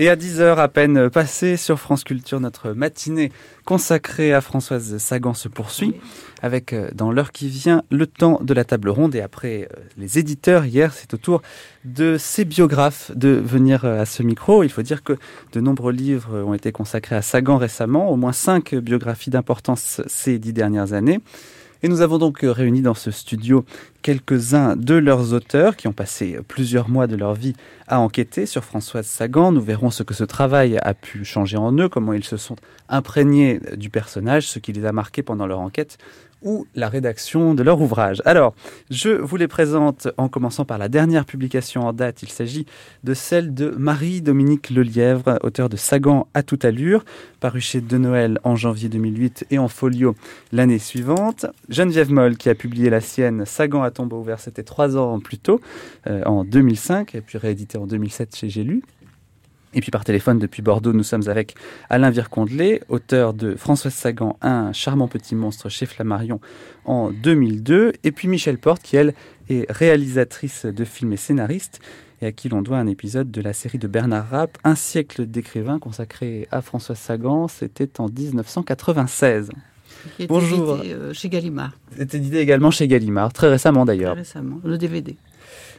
Et à 10h à peine passée sur France Culture, notre matinée consacrée à Françoise Sagan se poursuit avec euh, dans l'heure qui vient le temps de la table ronde et après euh, les éditeurs hier c'est au tour de ces biographes de venir euh, à ce micro. Il faut dire que de nombreux livres ont été consacrés à Sagan récemment, au moins cinq biographies d'importance ces dix dernières années. Et nous avons donc réuni dans ce studio quelques-uns de leurs auteurs qui ont passé plusieurs mois de leur vie à enquêter sur Françoise Sagan. Nous verrons ce que ce travail a pu changer en eux, comment ils se sont imprégnés du personnage, ce qui les a marqués pendant leur enquête ou la rédaction de leur ouvrage. Alors, je vous les présente en commençant par la dernière publication en date. Il s'agit de celle de Marie-Dominique Lelièvre, auteur de Sagan à toute allure, paru chez De Noël en janvier 2008 et en folio l'année suivante. Geneviève Moll, qui a publié la sienne Sagan à tombeau ouvert, c'était trois ans plus tôt, euh, en 2005, et puis réédité en 2007 chez J'ai. Et puis par téléphone depuis Bordeaux, nous sommes avec Alain Vircondelet, auteur de Françoise Sagan, un charmant petit monstre chez Flammarion en 2002. Et puis Michel Porte, qui elle est réalisatrice de films et scénariste, et à qui l'on doit un épisode de la série de Bernard Rapp, Un siècle d'écrivains consacré à Françoise Sagan. C'était en 1996. Bonjour. Euh, chez Gallimard. C'était édité également chez Gallimard, très récemment d'ailleurs. Très récemment, le DVD.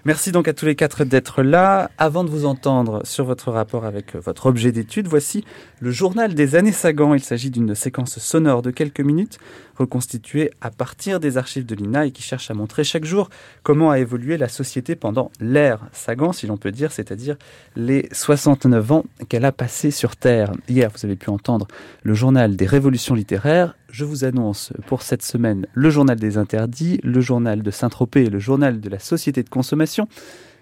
Merci donc à tous les quatre d'être là. Avant de vous entendre sur votre rapport avec votre objet d'étude, voici le journal des années Sagan. Il s'agit d'une séquence sonore de quelques minutes reconstituée à partir des archives de l'INA et qui cherche à montrer chaque jour comment a évolué la société pendant l'ère Sagan, si l'on peut dire, c'est-à-dire les 69 ans qu'elle a passé sur Terre. Hier, vous avez pu entendre le journal des révolutions littéraires je vous annonce pour cette semaine le journal des interdits, le journal de Saint-Tropez et le journal de la société de consommation.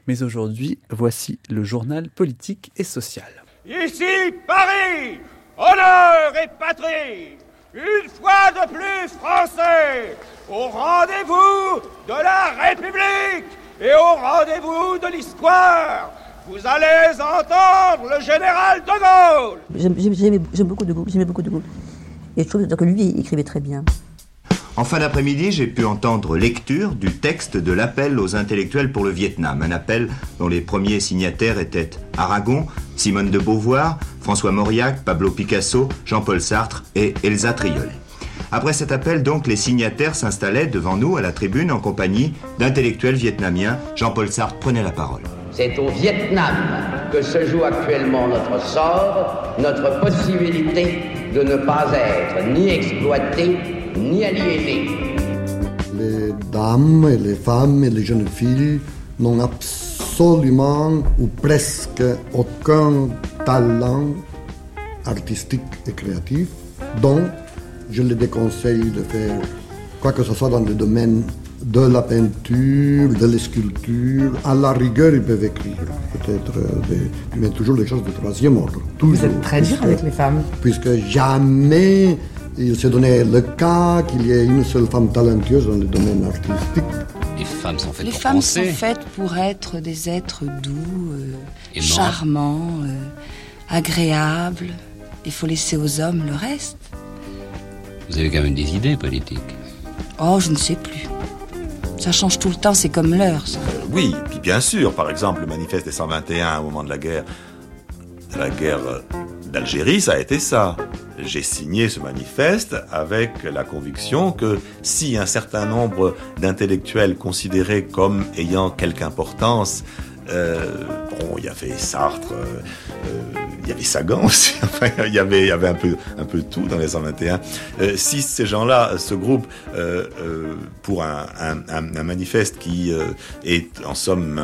Mais aujourd'hui, voici le journal politique et social. Ici Paris, honneur et patrie, une fois de plus français, au rendez-vous de la République et au rendez-vous de l'histoire. Vous allez entendre le général de Gaulle. J'aime beaucoup de Gaulle, j'aimais beaucoup de Gaulle. Et je trouve que lui, il écrivait très bien. En fin d'après-midi, j'ai pu entendre lecture du texte de l'appel aux intellectuels pour le Vietnam, un appel dont les premiers signataires étaient Aragon, Simone de Beauvoir, François Mauriac, Pablo Picasso, Jean-Paul Sartre et Elsa Triolet. Après cet appel, donc, les signataires s'installaient devant nous à la tribune en compagnie d'intellectuels vietnamiens. Jean-Paul Sartre prenait la parole. C'est au Vietnam que se joue actuellement notre sort, notre possibilité de ne pas être ni exploité ni aliéné. Les dames et les femmes et les jeunes filles n'ont absolument ou presque aucun talent artistique et créatif, donc je les déconseille de faire quoi que ce soit dans le domaine de la peinture, de la sculpture. À la rigueur, ils peuvent écrire, peut-être, euh, mais toujours des choses de troisième ordre. Vous êtes très dur avec les femmes Puisque jamais il se donnait le cas qu'il y ait une seule femme talentueuse dans le domaine artistique. Les femmes sont faites les pour femmes penser. sont faites pour être des êtres doux, euh, charmants, euh, agréables. Il faut laisser aux hommes le reste. Vous avez quand même des idées politiques. Oh, je ne sais plus. Ça change tout le temps, c'est comme l'heure. Euh, oui, puis bien sûr, par exemple, le manifeste des 121 au moment de la guerre, la guerre euh, d'Algérie, ça a été ça. J'ai signé ce manifeste avec la conviction que si un certain nombre d'intellectuels considérés comme ayant quelque importance, euh, il y avait Sartre, euh, euh, il y avait Sagan aussi, il y avait, un peu, tout dans les 121. Euh, si ces gens-là se groupent pour un, manifeste qui est en somme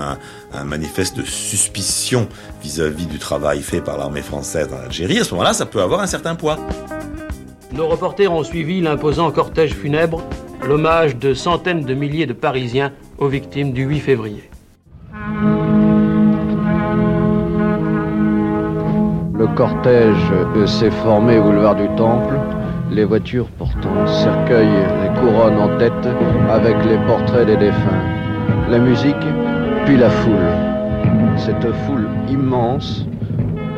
un manifeste de suspicion vis-à-vis du travail fait par l'armée française en Algérie, à ce moment-là, ça peut avoir un certain poids. Nos reporters ont suivi l'imposant cortège funèbre, l'hommage de centaines de milliers de Parisiens aux victimes du 8 février. Cortège s'est formé au boulevard du Temple, les voitures portant cercueils et couronnes en tête avec les portraits des défunts. La musique, puis la foule. Cette foule immense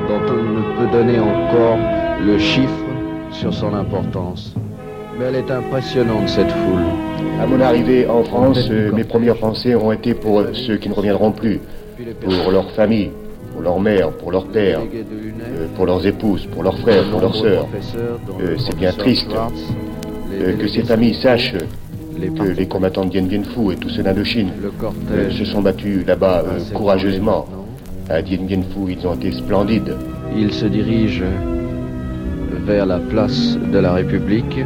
dont on ne peut donner encore le chiffre sur son importance. Mais elle est impressionnante, cette foule. À mon arrivée en France, euh, mes premières pensées ont été pour ceux qui ne reviendront plus, pour leurs familles, pour leur mère, pour leur père, euh, pour leurs épouses, pour leurs frères, pour leurs sœurs. Euh, c'est bien triste euh, que ces familles sachent que les combattants de Dien Bien Phu et tous ceux d'Indochine se sont battus là-bas courageusement. À Dien Bien Phu, ils ont été splendides. Il se dirige vers la place de la République.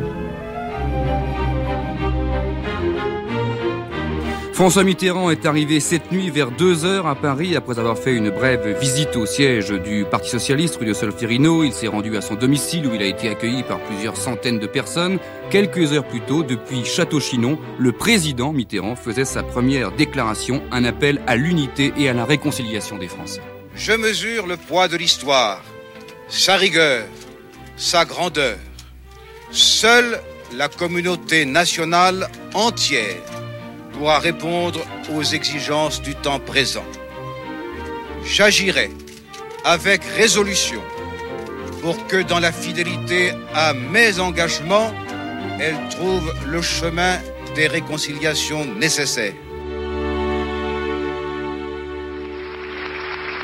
François Mitterrand est arrivé cette nuit vers 2 heures à Paris après avoir fait une brève visite au siège du Parti Socialiste rue de Solferino. Il s'est rendu à son domicile où il a été accueilli par plusieurs centaines de personnes. Quelques heures plus tôt, depuis Château-Chinon, le président Mitterrand faisait sa première déclaration, un appel à l'unité et à la réconciliation des Français. Je mesure le poids de l'histoire, sa rigueur, sa grandeur. Seule la communauté nationale entière pourra répondre aux exigences du temps présent. J'agirai avec résolution pour que dans la fidélité à mes engagements, elle trouve le chemin des réconciliations nécessaires.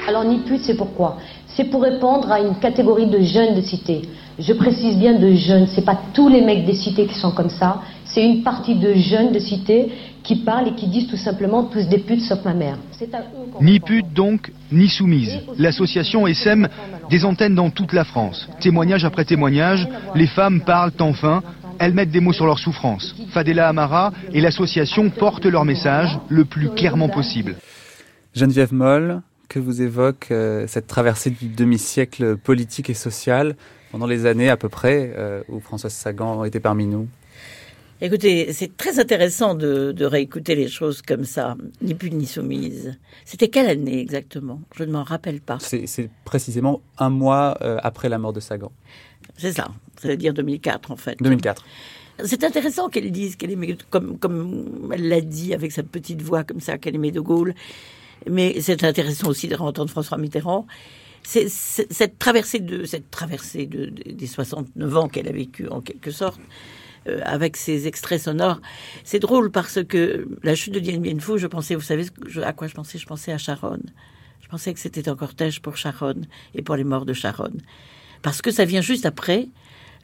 Alors NIPUD, c'est pourquoi? C'est pour répondre à une catégorie de jeunes de cité. Je précise bien de jeunes, c'est pas tous les mecs des cités qui sont comme ça, c'est une partie de jeunes de cité qui parlent et qui disent tout simplement tous des putes sauf ma mère. C'est à eux qu'on Ni pute donc, ni soumise. L'association SM des antennes dans toute la France. Témoignage après témoignage, les femmes parlent enfin, elles mettent des mots sur leur souffrance. Fadela Amara et l'association portent leur message le plus clairement possible. Geneviève Moll, que vous évoque euh, cette traversée du demi-siècle politique et social pendant les années à peu près euh, où Françoise Sagan était parmi nous? Écoutez, c'est très intéressant de, de, réécouter les choses comme ça, ni pute ni soumise. C'était quelle année exactement? Je ne m'en rappelle pas. C'est précisément un mois euh, après la mort de Sagan. C'est ça, c'est-à-dire 2004 en fait. 2004. C'est intéressant qu'elle dise qu'elle aimait, comme, comme elle l'a dit avec sa petite voix comme ça, qu'elle aimait De Gaulle. Mais c'est intéressant aussi de entendre François Mitterrand. C'est cette traversée de cette traversée de, de des 69 ans qu'elle a vécu en quelque sorte euh, avec ces extraits sonores. C'est drôle parce que la chute de Dien Bien Phu, je pensais, vous savez je, à quoi je pensais? Je pensais à Sharon. Je pensais que c'était un cortège pour Sharon et pour les morts de Sharon. Parce que ça vient juste après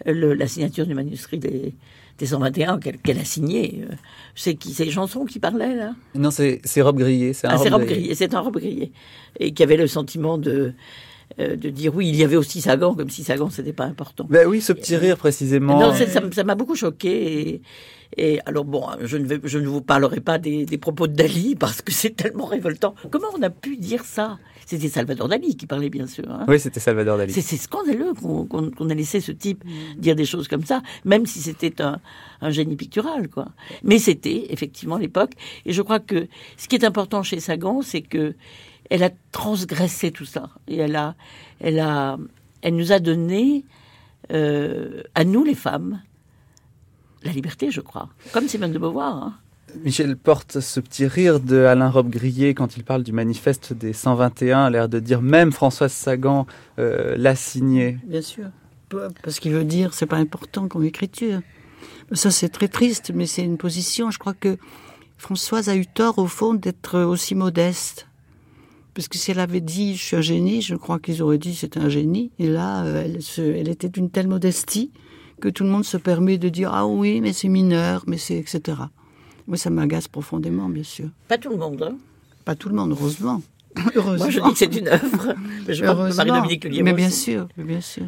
le, la signature du manuscrit des, des 121 qu'elle qu a signé. C'est qui ces chansons qui parlaient là? Non, c'est Rob Grillet. C'est un, ah, Rob Grillet. C'est un Rob Grillet. Et qui avait le sentiment de euh, de dire oui, il y avait aussi Sagan, comme si Sagan c'était pas important. Ben oui, ce petit rire précisément. Non, ça m'a beaucoup choqué. Et, et, alors bon, je ne, vais, je ne vous parlerai pas des, des propos de Dali parce que c'est tellement révoltant. Comment on a pu dire ça? C'était Salvador Dali qui parlait bien sûr. Hein. Oui, c'était Salvador Dali. C'est scandaleux qu'on qu ait laissé ce type dire des choses comme ça, même si c'était un, un, génie pictural, quoi. Mais c'était effectivement l'époque. Et je crois que ce qui est important chez Sagan, c'est que elle a transgressé tout ça. Et elle a, elle a, elle nous a donné, euh, à nous les femmes, la liberté, je crois. Comme Simone de Beauvoir. Hein. Michel porte ce petit rire de Alain Robe Grillet quand il parle du manifeste des 121, l'air de dire même Françoise Sagan euh, l'a signé. Bien sûr, parce qu'il veut dire c'est pas important comme écriture. Ça c'est très triste, mais c'est une position. Je crois que Françoise a eu tort au fond d'être aussi modeste parce que si elle avait dit je suis un génie, je crois qu'ils auraient dit c'est un génie. Et là, elle, se, elle était d'une telle modestie que tout le monde se permet de dire ah oui, mais c'est mineur, mais c'est etc. Moi, ça m'agace profondément, bien sûr. Pas tout le monde. Hein Pas tout le monde, heureusement. heureusement. Moi, je dis que c'est une œuvre. Je Marie-Dominique Mais bien sûr, mais bien sûr.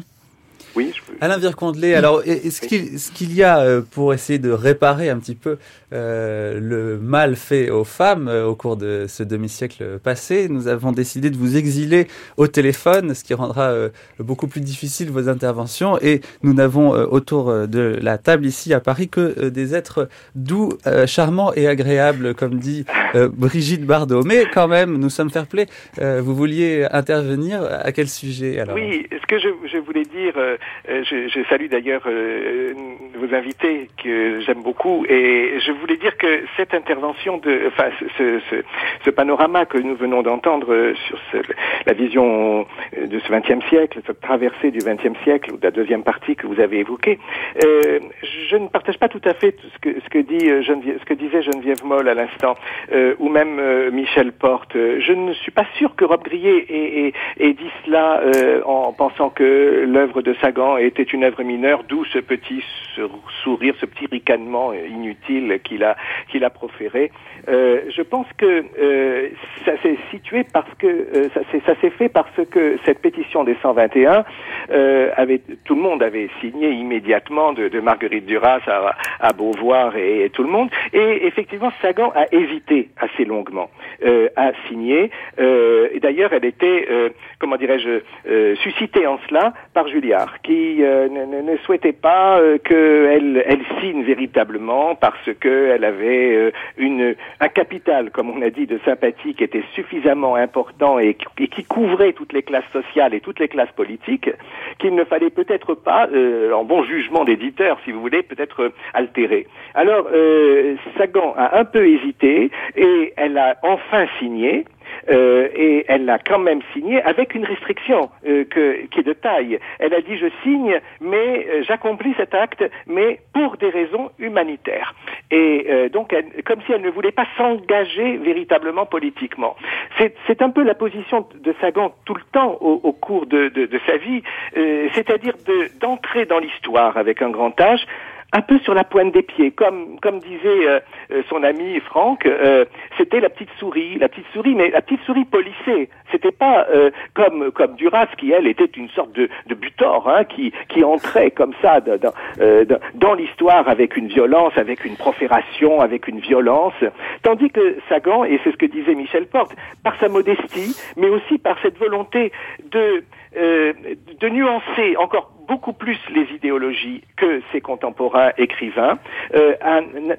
Oui, je peux... Alain Vircondelet, alors est-ce qu'il qu y a euh, pour essayer de réparer un petit peu euh, le mal fait aux femmes euh, au cours de ce demi-siècle passé? Nous avons décidé de vous exiler au téléphone, ce qui rendra euh, beaucoup plus difficile vos interventions. Et nous n'avons autour de la table ici à Paris que des êtres doux, charmants et agréables, comme dit Brigitte Bardot. Mais quand même, nous sommes fair play. vous vouliez intervenir à quel sujet alors? Oui, ce que je, je voulais dire je, je, salue d'ailleurs euh, vos invités que j'aime beaucoup et je voulais dire que cette intervention de, enfin, ce, ce, ce panorama que nous venons d'entendre sur ce, la vision de ce XXe siècle, cette traversée du XXe siècle ou de la deuxième partie que vous avez évoquée, euh, je ne partage pas tout à fait ce que, ce que dit ce que disait Geneviève Moll à l'instant, ou même Michel Porte. Je ne suis pas sûr que Rob Grillet ait, ait, ait dit cela en pensant que l'œuvre de Sagan était une œuvre mineure, d'où ce petit sourire, ce petit ricanement inutile qu'il a, qu'il a proféré. Euh, je pense que euh, ça s'est situé parce que euh, ça s'est fait parce que cette pétition des 121 euh, avait tout le monde avait signé immédiatement de, de Marguerite Duras à, à Beauvoir et, et, tout le monde. Et effectivement Sagan a hésité assez longuement euh, à signer. Et d'ailleurs elle était comment dirais-je suscitée en cela par Julliard qui ne, ne, souhaitait pas qu'elle elle signe véritablement parce que elle avait une un capital, comme on a dit, de sympathie qui était suffisamment important et, qui couvrait toutes les classes sociales et toutes les classes politiques, qu'il ne fallait peut-être pas, euh, en bon jugement d'éditeur, si vous voulez, peut-être euh, altérer. Alors, euh, Sagan a un peu hésité et elle a enfin signé. Euh, et elle l'a quand même signé avec une restriction euh, que, qui est de taille. Elle a dit je signe, mais euh, j'accomplis cet acte, mais pour des raisons humanitaires. Et euh, donc, elle, comme si elle ne voulait pas s'engager véritablement politiquement. C'est un peu la position de Sagan tout le temps au, au cours de, de, de, sa vie, euh, c'est-à-dire d'entrer dans l'histoire avec un grand H un peu sur la pointe des pieds, comme comme disait euh, euh son ami Franck, euh, c'était la petite souris, la petite souris, mais la petite souris polissée. C'était pas euh, comme comme Duras qui elle était une sorte de, de butor, hein, qui qui entrait comme ça dans dans, dans l'histoire avec une violence, avec une profération, avec une violence, tandis que Sagan et c'est ce que disait Michel Porte, par sa modestie, mais aussi par cette volonté de de nuancer encore beaucoup plus les idéologies que ses contemporains écrivains, euh,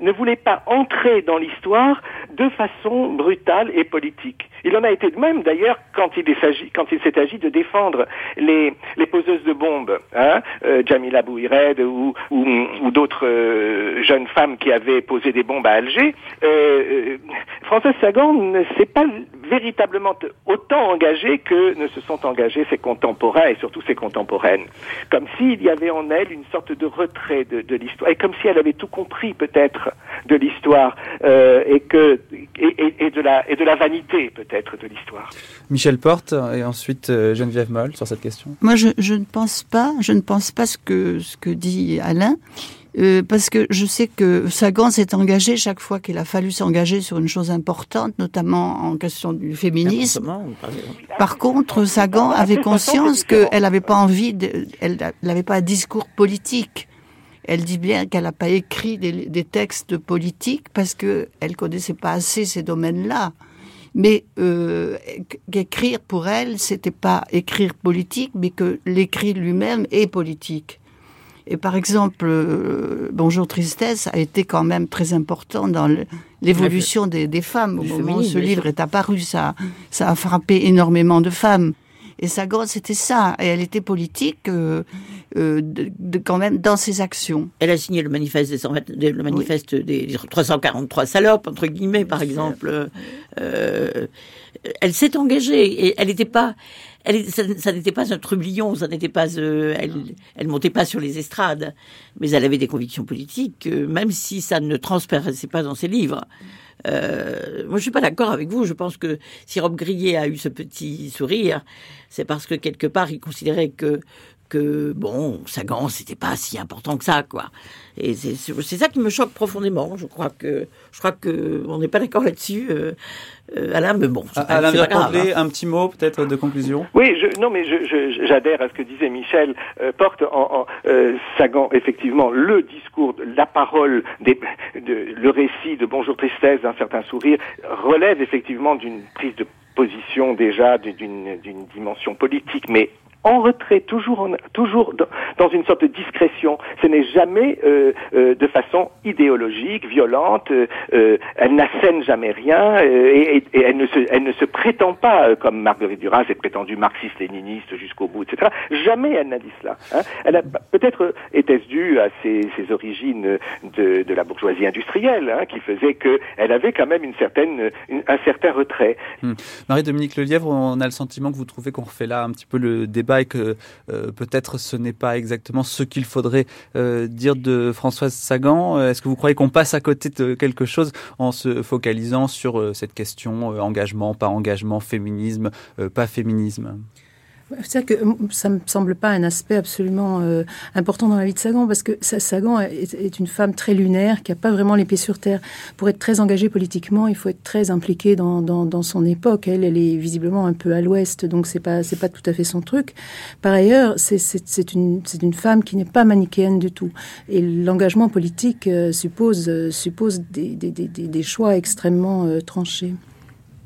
ne voulait pas entrer dans l'histoire de façon brutale et politique. Il en a été de même d'ailleurs quand il quand il s'est agi de défendre les, les poseuses de bombes, hein, euh, Jamila Bouired ou, ou, ou d'autres euh, jeunes femmes qui avaient posé des bombes à Alger. Euh, Françoise Sagan ne s'est pas véritablement autant engagée que ne se sont engagés ses contemporains et surtout ses contemporaines comme s'il y avait en elle une sorte de retrait de, de l'histoire, et comme si elle avait tout compris peut-être de l'histoire euh, et que et, et, et, de la et de la vanité peut-être de l'histoire. Michel Porte et ensuite euh, Geneviève Moll sur cette question. Moi, je, je ne pense pas, je ne pense pas ce que ce que dit Alain. Euh, parce que je sais que Sagan s'est engagé chaque fois qu'il a fallu s'engager sur une chose importante, notamment en question du féminisme. Par contre, Sagan avait conscience qu'elle n'avait pas envie, de, elle n'avait pas un discours politique. Elle dit bien qu'elle n'a pas écrit des, des, textes politiques parce que elle connaissait pas assez ces domaines-là. Mais euh, qu'écrire pour elle, c'était pas écrire politique, mais que l'écrit lui-même est politique. Et par exemple, euh, Bonjour Tristesse a été quand même très important dans l'évolution des, des, femmes. Au moment où ce livre est apparu, ça, ça a frappé énormément de femmes. Et Sagan, c'était ça. Et elle était politique euh, euh, de, de, quand même dans ses actions. Elle a signé le manifeste des, 120, le manifeste oui. des 343 salopes, entre guillemets, par exemple. Euh, elle s'est engagée et elle n'était pas elle, ça, n'était pas un trublion, ça n'était pas, euh, elle, elle montait pas sur les estrades, mais elle avait des convictions politiques, même si ça ne transparaissait pas dans ses livres. Euh, moi, je suis pas d'accord avec vous. Je pense que si Rob Grillet a eu ce petit sourire, c'est parce que quelque part, il considérait que que bon, Sagan, c'était pas si important que ça, quoi. Et c'est ça qui me choque profondément. Je crois que je crois que on n'est pas d'accord là-dessus, euh, euh, Alain. Mais bon, pas, Alain pas grave, hein. un petit mot peut-être de conclusion? Oui, je, non, mais j'adhère à ce que disait Michel. Euh, porte en, en euh, Sagan effectivement le discours, la parole, des, de, le récit de Bonjour tristesse d'un certain sourire relève effectivement d'une prise de position déjà d'une dimension politique, mais en retrait, toujours, dans, une sorte de discrétion. Ce n'est jamais euh, euh, de façon idéologique, violente. Euh, elle n'assène jamais rien et, elle, ne se, prétend pas, comme Marguerite Duras est prétendue marxiste-léniniste jusqu'au bout, etc. Jamais elle n'a dit cela. Hein. Elle a peut-être était-ce dû à ses, origines de, de, la bourgeoisie industrielle, hein, qui faisait qu'elle avait quand même une certaine, un certain retrait. Hmm. Marie-Dominique Lelièvre, on a le sentiment que vous trouvez qu'on refait là un petit peu le débat et que euh, peut-être ce n'est pas exactement ce qu'il faudrait euh, dire de Françoise Sagan. Euh, est-ce que vous croyez qu'on passe à côté de quelque chose en se focalisant sur cette question engagement, pas engagement, féminisme, pas féminisme? C'est que ça me semble pas un aspect absolument euh, important dans la vie de Sagan, parce que Sagan est, une femme très lunaire, qui a pas vraiment les pieds sur terre. Pour être très engagée politiquement, il faut être très impliqué dans, dans, dans son époque. Elle, elle est visiblement un peu à l'ouest, donc c'est pas c'est pas tout à fait son truc. Par ailleurs, c'est une c'est une femme qui n'est pas manichéenne du tout. Et l'engagement politique euh, suppose euh, suppose des, des, des, des, choix extrêmement tranchés.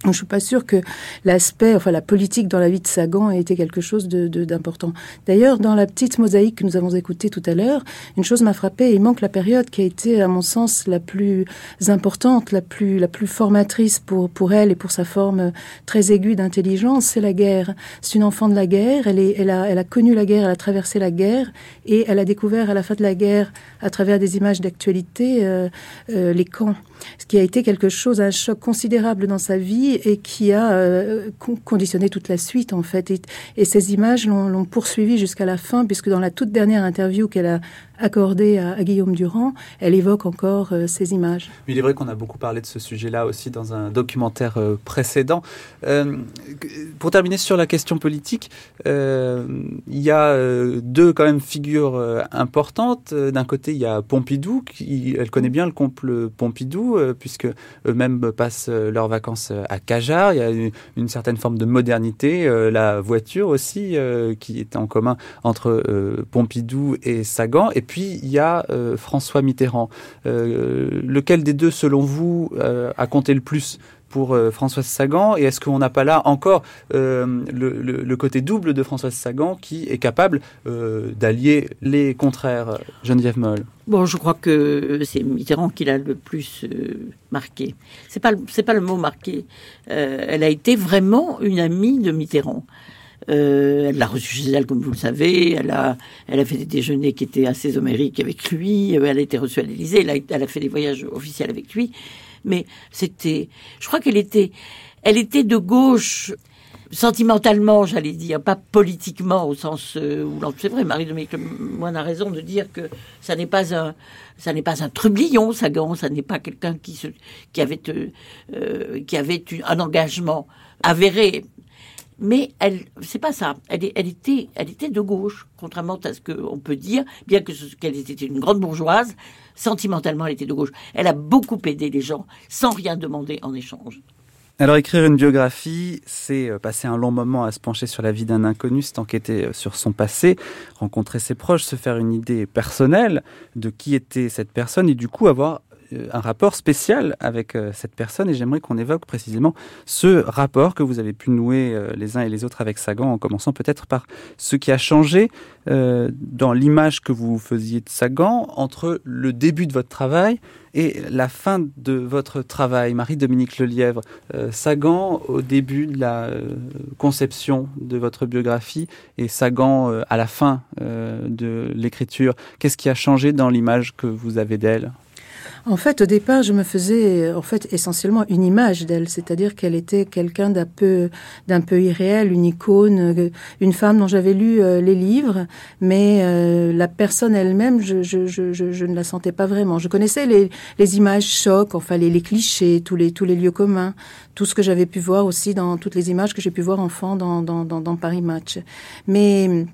Je suis pas sûre que l'aspect, enfin la politique dans la vie de Sagan ait été quelque chose d'important. D'ailleurs, dans la petite mosaïque que nous avons écoutée tout à l'heure, une chose m'a frappée. Il manque la période qui a été, à mon sens, la plus importante, la plus formatrice pour elle et pour sa forme très aiguë d'intelligence. C'est la guerre. C'est une enfant de la guerre. Elle a connu la guerre, elle a traversé la guerre et elle a découvert à la fin de la guerre, à travers des images d'actualité, euh, euh, les camps ce qui a été quelque chose, un choc considérable dans sa vie et qui a euh, conditionné toute la suite en fait. Et, ces images l'ont poursuivi jusqu'à la fin, puisque dans la toute dernière interview qu'elle a accordée à, Guillaume Durand, elle évoque encore euh, ces images. il est vrai qu'on a beaucoup parlé de ce sujet-là aussi dans un documentaire euh, précédent. pour terminer sur la question politique, il y a deux quand même figures importantes. D'un côté, il y a Pompidou, qui, elle connaît bien le couple Pompidou, euh, puisque eux-mêmes passent euh, leurs vacances euh, à Cajar. Il y a une, certaine forme de modernité. la voiture aussi, qui est en commun entre Pompidou et Sagan. Et il y a François Mitterrand. lequel des deux, selon vous, a compté le plus pour euh, Françoise Sagan? Et est-ce qu'on n'a pas là encore euh, le, côté double de Françoise Sagan qui est capable euh, d'allier les contraires Geneviève Moll? Bon, je crois que c'est Mitterrand qui l'a le plus marqué. C'est pas c'est pas le mot marqué. elle a été vraiment une amie de Mitterrand. Elle l'a reçu chez elle, comme vous le savez. Elle a, elle a fait des déjeuners qui étaient assez homériques avec lui. Elle a été reçue à l'Élysée. Elle, elle, a fait des voyages officiels avec lui mais c'était, je crois qu'elle était, elle était de gauche sentimentalement, j'allais dire, pas politiquement au sens euh, où c'est vrai, Marie-Dominique Moine a raison de dire que ça n'est pas un, ça n'est pas un trublion, Sagan, ça n'est pas quelqu'un qui se, qui avait, euh, euh, qui avait un engagement avéré. Mais elle, c'est pas ça. Elle, était, elle était de gauche, contrairement à ce qu'on peut dire, bien que qu'elle était une grande bourgeoise. Sentimentalement, elle était de gauche. Elle a beaucoup aidé les gens sans rien demander en échange. Alors écrire une biographie, c'est euh, passer un long moment à se pencher sur la vie d'un inconnu, c'est enquêter euh, sur son passé, rencontrer ses proches, se faire une idée personnelle de qui était cette personne et du coup avoir un rapport spécial avec euh, cette personne et j'aimerais qu'on évoque précisément ce rapport que vous avez pu nouer euh, les uns et les autres avec Sagan, en commençant peut-être par ce qui a changé dans l'image que vous faisiez de Sagan entre le début de votre travail et la fin de votre travail. Marie-Dominique Lelièvre, Sagan au début de la conception de votre biographie et Sagan à la fin de l'écriture. Qu'est-ce qui a changé dans l'image que vous avez d'elle? En fait, au départ, je me faisais en fait essentiellement une image d'elle, c'est-à-dire qu'elle était quelqu'un d'un peu d'un peu irréel, une icône, euh, une femme dont j'avais lu euh, les livres, mais euh, la personne elle-même, je, je, je, je, ne la sentais pas vraiment. Je connaissais les, les images chocs, enfin les, les, clichés, tous les tous les lieux communs, tout ce que j'avais pu voir aussi dans toutes les images que j'ai pu voir enfant dans, dans, dans, dans Paris Match, mais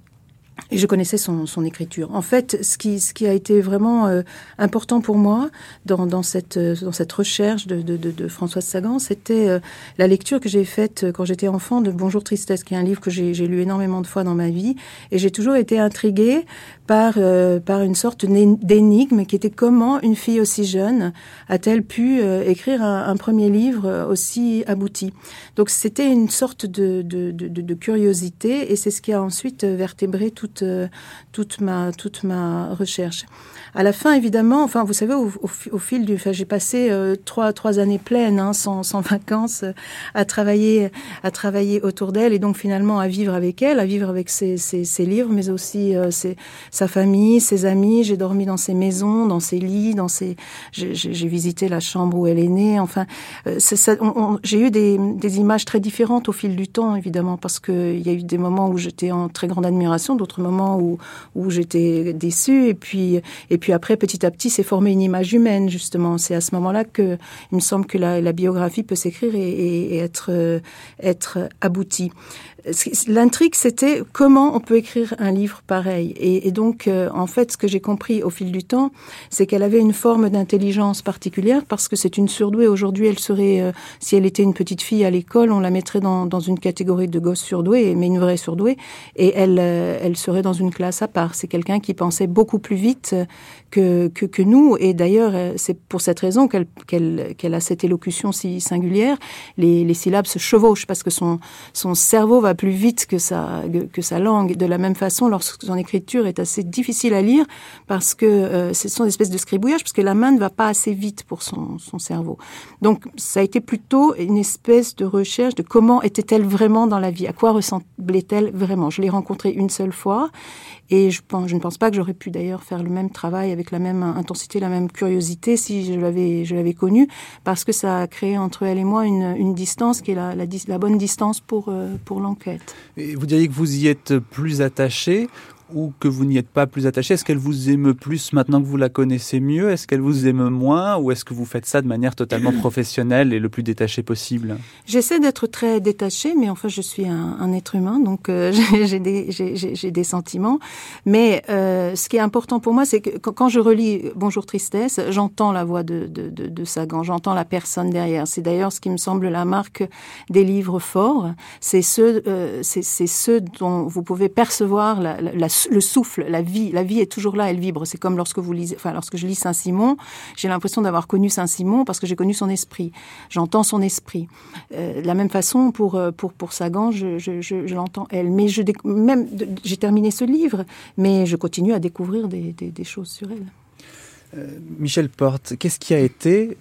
et je connaissais son, son, écriture. En fait, ce qui, ce qui a été vraiment euh, important pour moi dans, dans, cette, euh, dans cette recherche de, de, de, de Françoise Sagan, c'était euh, la lecture que j'ai faite quand j'étais enfant de Bonjour Tristesse, qui est un livre que j'ai lu énormément de fois dans ma vie. Et j'ai toujours été intriguée par, euh, par une sorte d'énigme qui était comment une fille aussi jeune a-t-elle pu euh, écrire un, premier livre aussi abouti. Donc c'était une sorte de, de, de, de, curiosité et c'est ce qui a ensuite vertébré toute, toute, ma, toute ma recherche. À la fin, évidemment, enfin, vous savez, au, au, fil du, enfin, j'ai passé euh, trois trois années pleines, hein, sans, sans vacances, à travailler à travailler autour d'elle et donc finalement à vivre avec elle, à vivre avec ses, ses, ses livres, mais aussi euh, ses, sa famille, ses amis. J'ai dormi dans ses maisons, dans ses lits, dans ses. J'ai visité la chambre où elle est née. Enfin, euh, j'ai eu des, des images très différentes au fil du temps, évidemment, parce que il y a eu des moments où j'étais en très grande admiration, d'autres moments où où j'étais déçue, et puis et et puis après, petit à petit, c'est formé une image humaine, justement. C'est à ce moment-là que il me semble que la, biographie peut s'écrire et, et, être, euh, être aboutie l'intrigue, c'était comment on peut écrire un livre pareil. Et, donc, euh, en fait, ce que j'ai compris au fil du temps, c'est qu'elle avait une forme d'intelligence particulière parce que c'est une surdouée. Aujourd'hui, elle serait, euh, si elle était une petite fille à l'école, on la mettrait dans, dans une catégorie de gosse surdouée, mais une vraie surdouée, et elle, euh, elle serait dans une classe à part. C'est quelqu'un qui pensait beaucoup plus vite que, que, que nous. Et d'ailleurs, c'est pour cette raison qu'elle a cette élocution si singulière. Les, les syllabes se chevauchent parce que son, son cerveau va plus vite que sa, que sa langue. De la même façon, lorsque son écriture est assez difficile à lire, parce que euh, ce sont des espèces de scribouillage, parce que la main ne va pas assez vite pour son, son cerveau. Donc, ça a été plutôt une espèce de recherche de comment était-elle vraiment dans la vie, à quoi ressemblait-elle vraiment? Je l'ai rencontrée une seule fois, et je, pense, je ne pense pas que j'aurais pu d'ailleurs faire le même travail avec la même intensité, la même curiosité si je l'avais, je l'avais connue, parce que ça a créé entre elle et moi une, une distance qui est la, la, la bonne distance pour, euh, pour l'enquête. Et vous diriez que vous y êtes plus attaché ou que vous n'y êtes pas plus attaché? Est-ce qu'elle vous aime plus maintenant que vous la connaissez mieux? Est-ce qu'elle vous aime moins? Ou est-ce que vous faites ça de manière totalement professionnelle et le plus détaché possible? J'essaie d'être très détachée, mais enfin, je suis un, un être humain, donc euh, j'ai des, des, sentiments. Mais euh, ce qui est important pour moi, c'est que quand je relis Bonjour Tristesse, j'entends la voix de, de, de, de Sagan, j'entends la personne derrière. C'est d'ailleurs ce qui me semble la marque des livres forts. C'est ceux, euh, c'est ceux dont vous pouvez percevoir la, la le souffle, la vie. La vie est toujours là, elle vibre. C'est comme lorsque vous lisez, enfin, lorsque je lis Saint-Simon, j'ai l'impression d'avoir connu Saint-Simon parce que j'ai connu son esprit. J'entends son esprit. Euh, de la même façon, pour, euh, pour, pour Sagan, je, je, l'entends elle. Mais je, même, j'ai terminé ce livre, mais je continue à découvrir des, des, des choses sur elle. Euh, Michel Porte, qu'est-ce qui a été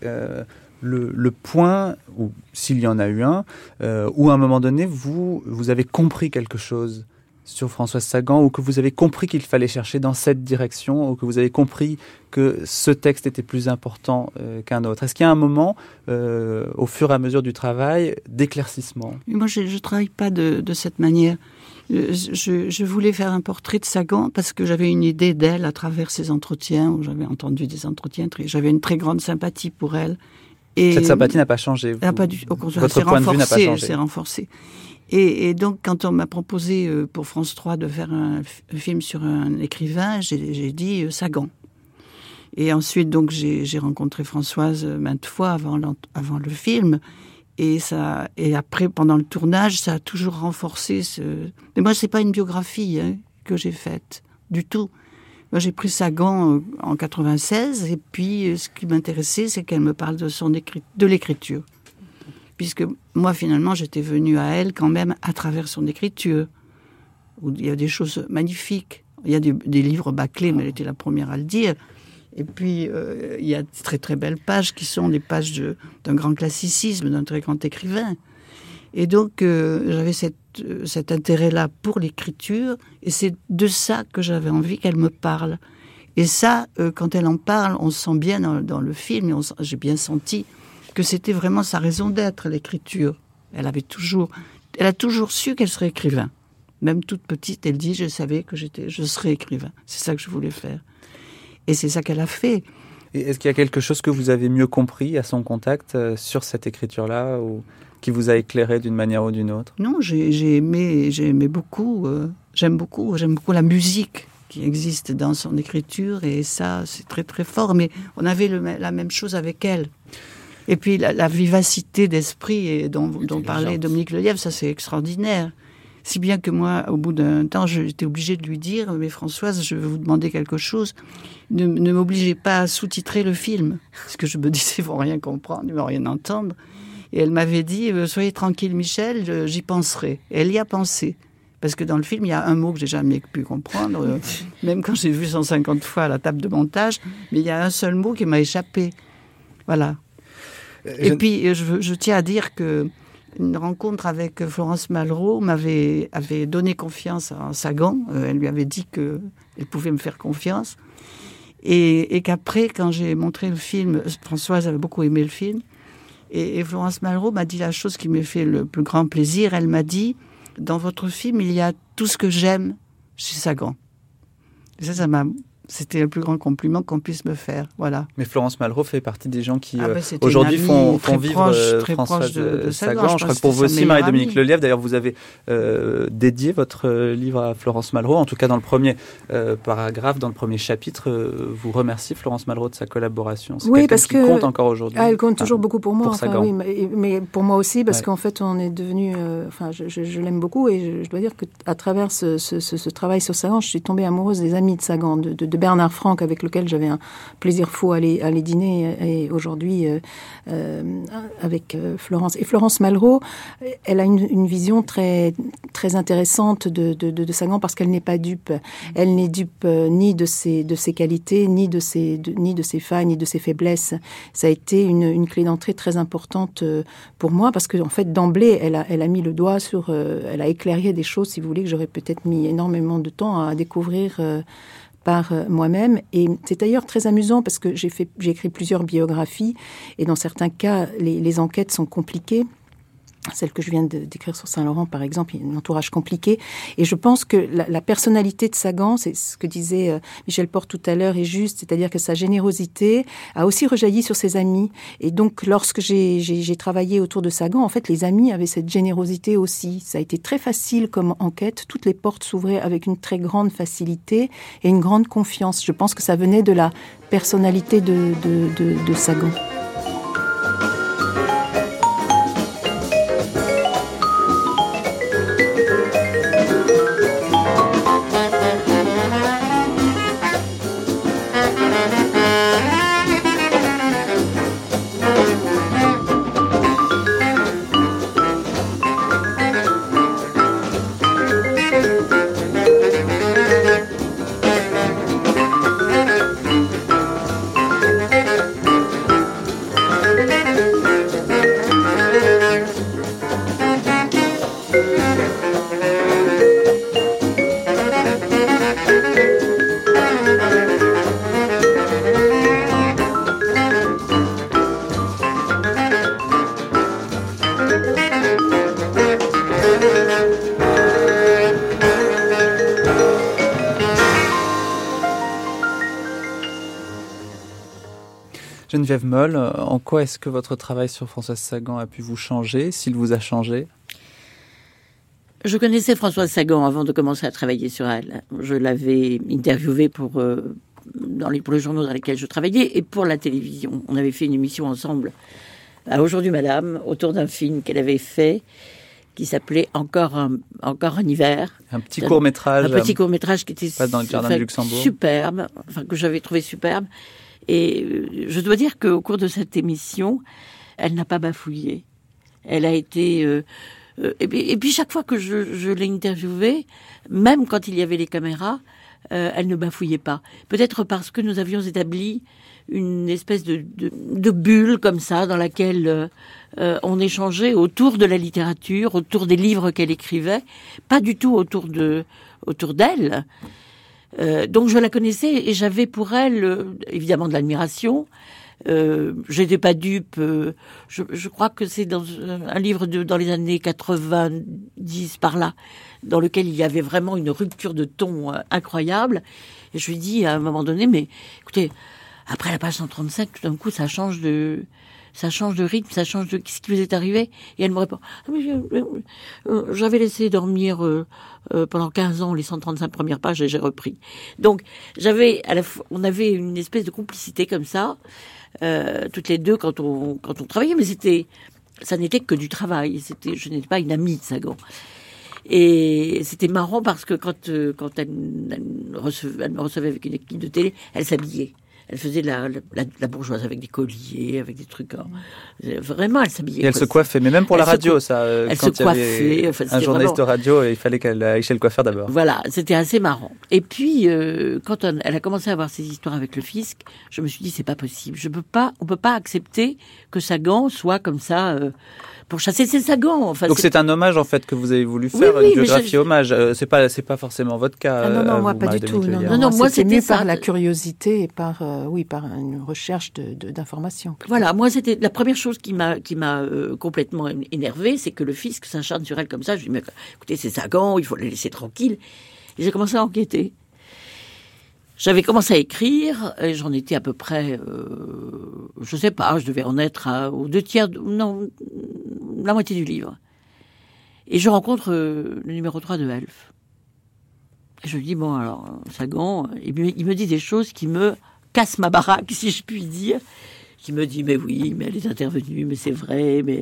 le, le, point, ou s'il y en a eu un, où à un moment donné, vous, vous avez compris quelque chose? Sur Françoise Sagan ou que vous avez compris qu'il fallait chercher dans cette direction ou que vous avez compris que ce texte était plus important euh, qu'un autre? Est-ce qu'il y a un moment, euh, au fur et à mesure du travail, d'éclaircissement? Moi, je ne travaille pas de, de cette manière. Euh, je, je, voulais faire un portrait de Sagan parce que j'avais une idée d'elle à travers ses entretiens, où j'avais entendu des entretiens, j'avais une très grande sympathie pour elle. Et Cette sympathie n'a pas changé. Vous, pas du, au contraire, votre point de vue n'a pas changé. C'est renforcé. Et, donc, quand on m'a proposé euh, pour France 3 de faire un, film sur un écrivain, j'ai dit euh, Sagan. Et ensuite, donc, j'ai rencontré Françoise euh, maintes fois avant, avant le film. Et ça, et après, pendant le tournage, ça a toujours renforcé ce. Mais moi, c'est pas une biographie hein, que j'ai faite du tout. Moi, j'ai pris Sagan en 96, et puis ce qui m'intéressait, c'est qu'elle me parle de son de l'écriture puisque moi finalement j'étais venue à elle quand même à travers son écriture, où il y a des choses magnifiques. Il y a des, livres bâclés, mais elle était la première à le dire. Et puis, euh, il y a de très très belles pages qui sont les pages d'un grand classicisme, d'un très grand écrivain. Et donc, euh, j'avais euh, cet intérêt-là pour l'écriture, et c'est de ça que j'avais envie qu'elle me parle. Et ça, quand elle en parle, on sent bien dans, dans le film, j'ai bien senti que c'était vraiment sa raison d'être, l'écriture. Elle avait toujours, elle a toujours su qu'elle serait écrivain. Même toute petite, elle dit, je savais que j'étais, je serais écrivain. C'est ça que je voulais faire. Et c'est ça qu'elle a fait. Est-ce qu'il y a quelque chose que vous avez mieux compris à son contact euh, sur cette écriture-là ou qui vous a éclairé d'une manière ou d'une autre? Non, j'ai aimé, j'ai aimé beaucoup. Euh, j'aime beaucoup, j'aime beaucoup la musique qui existe dans son écriture et ça, c'est très très fort. Mais on avait la même chose avec elle. Et puis la, vivacité d'esprit dont, dont parlait Dominique Lelièvre, ça c'est extraordinaire. Si bien que moi, au bout d'un temps, j'étais obligée de lui dire, mais Françoise, je vais vous demander quelque chose. Ne, ne m'obligez pas à sous-titrer le film. Parce que je me disais, ils vont rien comprendre, ils vont rien entendre. Et elle m'avait dit, euh, soyez tranquille, Michel, j'y penserai. Et elle y a pensé. Parce que dans le film, il y a un mot que j'ai jamais pu comprendre, euh, même quand j'ai vu 150 fois à la table de montage, mais il y a un seul mot qui m'a échappé. Voilà. Et puis, je, je, tiens à dire que une rencontre avec Florence Malraux m'avait avait donné confiance en Sagan. Euh, elle lui avait dit qu'elle pouvait me faire confiance. Et, et qu'après, quand j'ai montré le film, Françoise avait beaucoup aimé le film. Et, et Florence Malraux m'a dit la chose qui m'a fait le plus grand plaisir. Elle m'a dit, dans votre film, il y a tout ce que j'aime chez Sagan. Et ça, ça m'a c'était le plus grand compliment qu'on puisse me faire. Voilà. Mais Florence Malraux fait partie des gens qui ah bah, euh, aujourd'hui font, font vivre proche, euh, François de, de Sagan. Je, crois que pour vous aussi, Marie-Dominique Lelièvre, d'ailleurs, vous avez euh, dédié votre euh, livre à Florence Malraux. En tout cas, dans le premier euh, paragraphe, dans le premier chapitre, vous remerciez Florence Malraux de sa collaboration. Oui, parce qui compte encore aujourd'hui. Ah, elle compte toujours beaucoup pour moi. Pour enfin, oui, mais, mais, pour moi aussi, parce ouais. qu'en fait, on est devenu. enfin, je, je, je l'aime beaucoup et je, je, dois dire qu'à travers ce, ce, ce, ce, travail sur Sagan, je suis tombée amoureuse des amis de Sagan, de, de, Bernard Franck, avec lequel j'avais un plaisir fou à aller, à aller dîner et aujourd'hui euh, euh, avec euh, Florence. Et Florence Malraux, elle a une, vision très, très intéressante de, de, de, de Sagan parce qu'elle n'est pas dupe. Elle n'est dupe ni de ses, de ses qualités, ni de ses, ni de ses failles, ni de ses faiblesses. Ça a été une, clé d'entrée très importante pour moi parce que en fait d'emblée, elle a, elle a mis le doigt sur, elle a éclairé des choses, si vous voulez, que j'aurais peut-être mis énormément de temps à découvrir par euh, moi-même. Et c'est d'ailleurs très amusant parce que j'ai écrit plusieurs biographies et dans certains cas, les enquêtes sont compliquées celle que je viens de décrire sur Saint-Laurent, par exemple, il y a un entourage compliqué. Et je pense que la, personnalité de Sagan, c'est ce que disait euh, Michel Porte tout à l'heure, est juste, c'est-à-dire que sa générosité a aussi rejailli sur ses amis. Et donc, lorsque j'ai travaillé autour de Sagan, en fait, les amis avaient cette générosité aussi. Ça a été très facile comme enquête. Toutes les portes s'ouvraient avec une très grande facilité et une grande confiance. Je pense que ça venait de la personnalité de, de, de, de Sagan. Geneviève Moll, en quoi est-ce que votre travail sur Françoise Sagan a pu vous changer, s'il vous a changé? Je connaissais Françoise Sagan avant de commencer à travailler sur elle. Je l'avais interviewée pour, euh, dans les, pour les journaux dans lesquels je travaillais et pour la télévision. On avait fait une émission ensemble à Aujourd'hui Madame autour d'un film qu'elle avait fait qui s'appelait encore un, encore un hiver. Un petit court métrage. Un petit court métrage qui était dans le jardin du Luxembourg. superbe, enfin que j'avais trouvé superbe. Et euh, je dois dire qu'au cours de cette émission, elle n'a pas bafouillé. Elle a été... Euh, euh, et, puis, et, puis, chaque fois que je, je l'ai interviewée, même quand il y avait les caméras, euh, elle ne bafouillait pas. Peut-être parce que nous avions établi une espèce de, de, de bulle comme ça dans laquelle euh, on échangeait autour de la littérature, autour des livres qu'elle écrivait, pas du tout autour de autour d'elle. Euh, donc je la connaissais et j'avais pour elle euh, évidemment de l'admiration. Euh, J'étais pas dupe. Euh, je, je, crois que c'est dans un livre de, dans les années 90 par là, dans lequel il y avait vraiment une rupture de ton euh, incroyable. Et je lui dis à un moment donné, mais écoutez, après la page 135, tout d'un coup, ça change de, ça change de rythme, ça change de ce qui vous est arrivé? Et elle me répond, ah, euh, j'avais laissé dormir euh, euh, pendant 15 ans les 135 premières pages et j'ai repris. Donc j'avais, à la fois, on avait une espèce de complicité comme ça, euh, toutes les deux quand on quand on travaillait, mais c'était, ça n'était que du travail. C'était, je n'étais pas une amie de Sagan. Et c'était marrant parce que quand, quand elle me recevait avec une équipe de télé, elle s'habillait. Elle faisait la, la, la, bourgeoise avec des colliers, avec des trucs. Hein. Vraiment, elle s'habillait. Et elle se coiffait, mais même pour elle la radio, se, ça. Elle quand se coiffait. Enfin, un journaliste vraiment... de radio, il fallait qu'elle aille chez le coiffeur d'abord. Voilà, c'était assez marrant. Et puis, euh, quand on, elle a commencé à avoir ces histoires avec le fisc, je me suis dit, c'est pas possible. Je peux pas, on peut pas accepter que Sagan soit comme ça. Euh, pour chasser ses sagans. Enfin, Donc c'est un hommage en fait que vous avez voulu faire, oui, oui, une biographie je... hommage. Euh, c'est pas c'est pas forcément votre cas. Ah non non euh, moi vous, pas du tout. Non, non, non, moi c'était par la curiosité et par euh, oui par une recherche d'informations. Voilà moi c'était la première chose qui m'a qui m'a euh, complètement énervé, c'est que le fisc s'acharne sur elle comme ça. Je lui dis mais écoutez c'est Sagan, il faut les laisser tranquilles. Et j'ai commencé à enquêter. J'avais commencé à écrire, et j'en étais à peu près, euh, je sais pas, je devais en être à, aux deux tiers, non, la moitié du livre. Et je rencontre euh, le numéro 3 de Elf. Et je lui dis, bon, alors, Sagan, il me, il me dit des choses qui me cassent ma baraque, si je puis dire. Qui me dit, mais oui, mais elle est intervenue, mais c'est vrai, mais.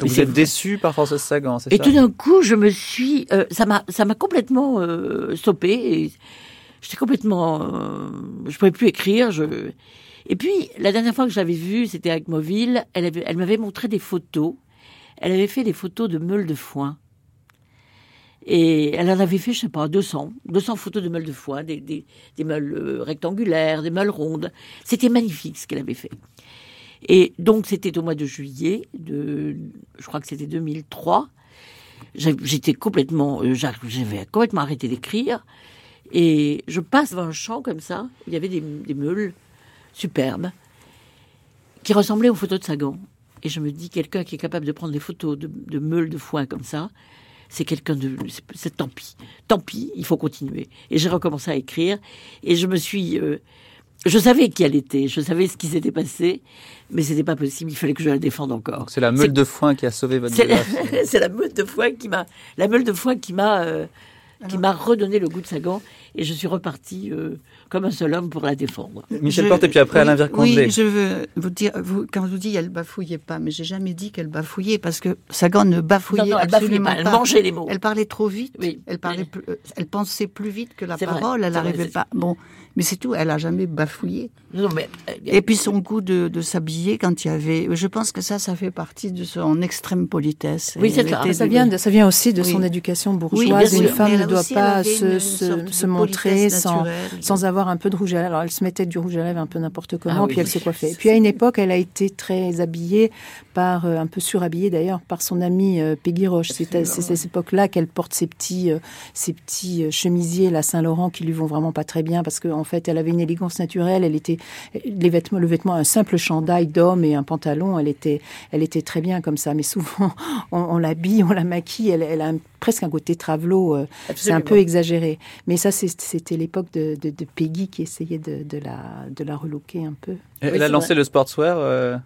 Donc mais vous êtes déçu par François Sagan, c'est Et ça? tout d'un coup, je me suis. Euh, ça m'a ça m'a complètement euh, stoppé. J'étais complètement, euh, je pouvais plus écrire. Je... Et puis la dernière fois que je l'avais vue, c'était avec Mauville. Elle, avait, elle m'avait montré des photos. Elle avait fait des photos de meules de foin. Et elle en avait fait, je sais pas, 200, 200 photos de meules de foin, des, meules rectangulaires, des meules rondes. C'était magnifique ce qu'elle avait fait. Et donc c'était au mois de juillet, de, je crois que c'était 2003. J'étais complètement, euh, j'avais complètement arrêté d'écrire. Et je passe devant un champ comme ça, où il y avait des, des, meules superbes, qui ressemblaient aux photos de Sagan. Et je me dis, quelqu'un qui est capable de prendre des photos de, de meules de foin comme ça, c'est quelqu'un de... C'est tant pis. Tant pis, il faut continuer. Et j'ai recommencé à écrire, et je me suis... Euh, je savais qui elle était, je savais ce qui s'était passé, mais c'était pas possible, il fallait que je la défende encore. C'est la meule de foin qui a sauvé votre C'est la, la, meule de foin qui m'a... La meule de foin qui m'a... Euh, qui m'a redonné le goût de Sagan et je suis reparti euh, comme un seul homme pour la défendre. Michel je, Porte et puis après oui, Alain Vircondelet. Oui, je veux vous dire, vous, quand vous dites elle bafouillait pas, mais j'ai jamais dit qu'elle bafouillait parce que Sagan ne bafouillait non, non, elle absolument pas. Elle mangeait les mots. Elle parlait trop vite. Oui. Elle parlait, plus, euh, elle pensait plus vite que la parole. Vrai, elle n'arrivait pas. Bon, mais c'est tout. Elle a jamais bafouillé. Non, mais euh, et puis son goût de, de s'habiller quand il y avait. Je pense que ça, ça fait partie de son extrême politesse. Oui, c'est ça. Ça vient, de, ça vient aussi de oui. son éducation bourgeoise. Oui, une femme ne doit pas se, se, se montrer sans, sans avoir un peu de rouge à lèvres. Alors elle se mettait du rouge à lèvres un peu n'importe comment, Ah puis oui. elle se coiffait. Et puis à une époque, elle a été très habillée par, euh, un peu surhabillée d'ailleurs, par son amie euh, Peggy Roche. C'est à cette époque-là qu'elle porte ses petits, euh, ses petits chemisiers, la Saint-Laurent, qui lui vont vraiment pas très bien parce qu'en en fait, elle avait une élégance naturelle. Elle était, les vêtements, le vêtement, un simple chandail d'homme et un pantalon, elle était, elle était très bien comme ça. Mais souvent, on, on l'habille, on la maquille, elle, a un, presque un côté travelot. Euh, c'est un peu exagéré. Mais ça, c'était l'époque de, de, de, Peggy qui essayait de, de, la, de la relooker un peu. Elle oui, a lancé vrai. le sportswear euh...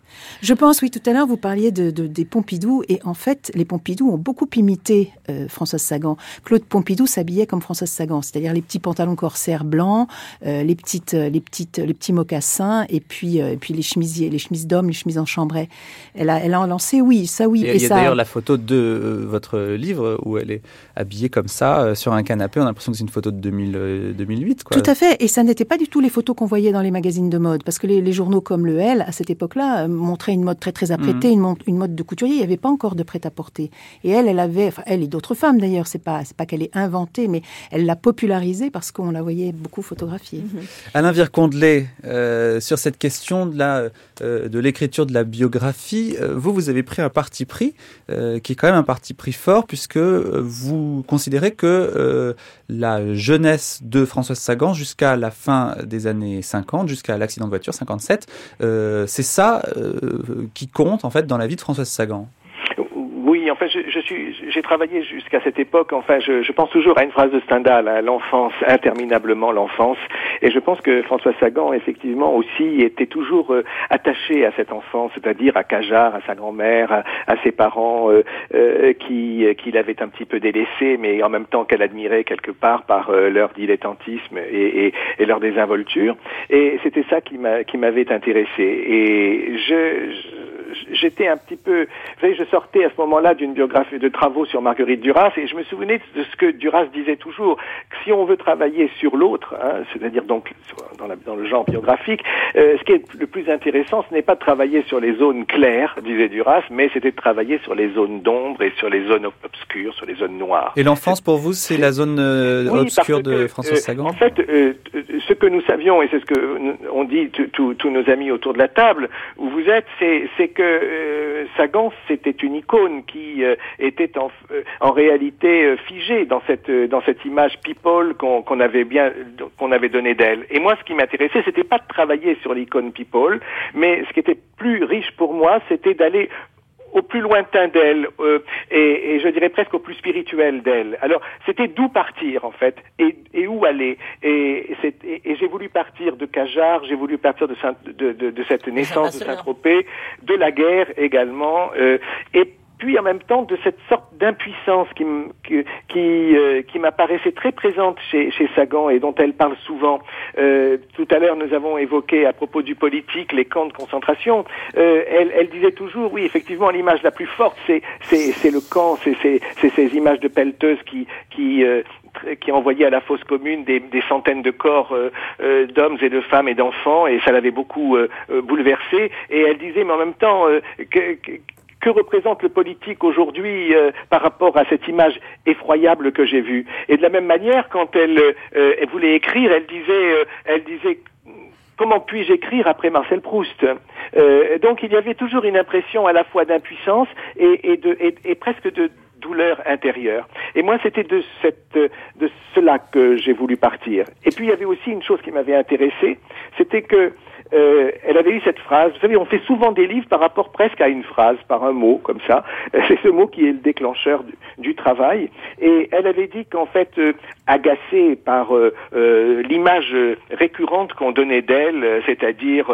Je pense, oui. Tout à l'heure, vous parliez de, de, des Pompidou. Et en fait, les Pompidou ont beaucoup imité euh, Françoise Sagan. Claude Pompidou s'habillait comme Françoise Sagan, c'est-à-dire les petits pantalons corsaires blancs, euh, les, petites, les, petites, les petits mocassins et puis, euh, et puis les chemisiers, les chemises d'hommes, les chemises en chambray. Elle a, elle a lancé, oui, ça, oui. Et, et il y a ça... d'ailleurs la photo de euh, votre livre où elle est habillée comme ça euh, sur un canapé. On a l'impression que c'est une photo de 2000, 2008. Quoi. Tout à fait. Et ça n'était pas du tout les photos qu'on voyait dans les magazines de mode, parce que les, les journaux comme le L, à cette époque-là, euh, montraient une mode très très apprêtée, mmh. une, une, mode de couturier. Il n'y avait pas encore de prêt-à-porter. Et elle, elle avait, enfin, elle et d'autres femmes d'ailleurs. C'est pas, c'est pas qu'elle est inventée, mais elle l'a popularisée parce qu'on la voyait beaucoup photographiée. Mmh. Alain Vircondelet, euh, sur cette question de la, euh, de l'écriture de la biographie, euh, vous, vous avez pris un parti pris euh, qui est quand même un parti pris fort puisque vous considérez que la jeunesse de Françoise Sagan jusqu'à la fin des années 50, jusqu'à l'accident de voiture 57, euh, c'est ça qui compte en fait dans la vie de Françoise Sagan? Oui, en fait, je, je suis, j'ai travaillé jusqu'à cette époque. Enfin, je, je, pense toujours à une phrase de Stendhal, à l'enfance, interminablement l'enfance. Et je pense que François Sagan, effectivement, aussi était toujours euh, attaché à cette enfance, c'est-à-dire à Cajar, à sa grand-mère, à, à, ses parents, euh, euh, qui, qui l'avaient un petit peu délaissé, mais en même temps qu'elle admirait quelque part par leur dilettantisme et, et, et, leur désinvolture. Et c'était ça qui m'avait intéressé. Et je j'étais un petit peu, vous savez, je sortais à ce moment-là d'une biographie de travaux sur Marguerite Duras et je me souvenais de ce que Duras disait toujours, que si on veut travailler sur l'autre, hein, c'est-à-dire donc dans, la, dans, le genre biographique, euh, ce qui est le plus intéressant, ce n'est pas de travailler sur les zones claires, disait Duras, mais c'était de travailler sur les zones d'ombre et sur les zones obscures, sur les zones noires. Et l'enfance pour vous, c'est la zone euh, obscure de François Sagan En fait, euh, ce que nous savions, et c'est ce que on dit tous nos amis autour de la table, où vous êtes, c'est que euh, Sagan, c'était une icône qui euh, était en, euh, réalité figée dans cette dans cette image people qu'on avait bien qu'on avait donnée d'elle. Et moi, ce qui m'intéressait, c'était pas de travailler sur l'icône people, mais ce qui était plus riche pour moi, c'était d'aller au plus lointain d'elle euh, et, et, je dirais presque au plus spirituel d'elle. Alors c'était d'où partir en fait et, et où aller et, et, et j'ai voulu partir de Cajar, j'ai voulu partir de, Saint, de, de, de, cette naissance de Saint-Tropez, de la guerre également euh, et puis en même temps de cette sorte d'impuissance qui, qui, euh, qui m'apparaissait très présente chez, chez Sagan et dont elle parle souvent. Euh, tout à l'heure, nous avons évoqué à propos du politique les camps de concentration. Euh, elle, elle, disait toujours, oui, effectivement, l'image la plus forte, c'est c'est le camp, c'est ces images de pelleteuses qui qui euh, qui envoyait à la fosse commune des, des centaines de corps euh, euh, d'hommes et de femmes et d'enfants, et ça l'avait beaucoup euh, bouleversé. Et elle disait, mais en même temps, que, que que représente le politique aujourd'hui euh, par rapport à cette image effroyable que j'ai vue? Et de la même manière, quand elle, euh, elle voulait écrire, elle disait, euh, elle disait comment puis-je écrire après Marcel Proust? Euh, Donc il y avait toujours une impression à la fois d'impuissance et, et, et, et, presque de douleur intérieure. Et moi, c'était de, de cela que j'ai voulu partir. Et puis il y avait aussi une chose qui m'avait intéressé, c'était que euh, elle avait eu cette phrase. Vous savez, on fait souvent des livres par rapport presque à une phrase, par un mot comme ça. C'est ce mot qui est le déclencheur du, travail. Et elle avait dit qu'en fait, euh, agacée par euh, euh l'image récurrente qu'on donnait d'elle, c'est-à-dire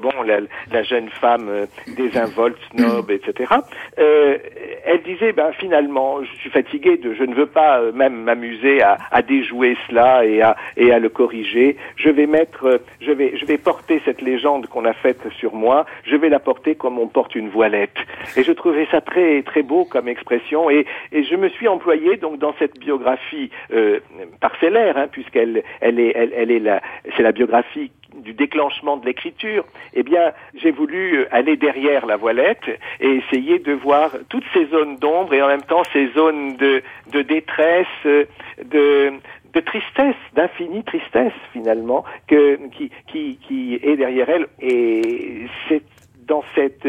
bon la, jeune femme désinvolte, snob, etc. elle disait, ben finalement, je suis fatiguée de, je ne veux pas même m'amuser à, déjouer cela et à le corriger. Je vais mettre, je vais porter cette légende qu'on a faite sur moi, je vais la porter comme on porte une voilette. Et je trouvais ça très très beau comme expression et, je me suis employé donc dans cette biographie euh, parcellaire, hein, puisqu'elle elle est elle, elle est la c'est la biographie du déclenchement de l'écriture, eh bien, j'ai voulu euh, aller derrière la voilette et essayer de voir toutes ces zones d'ombre et en même temps ces zones de, de détresse, euh, de, de tristesse, d'infinie tristesse finalement, que, qui, qui, qui est derrière elle. Et c'est dans cette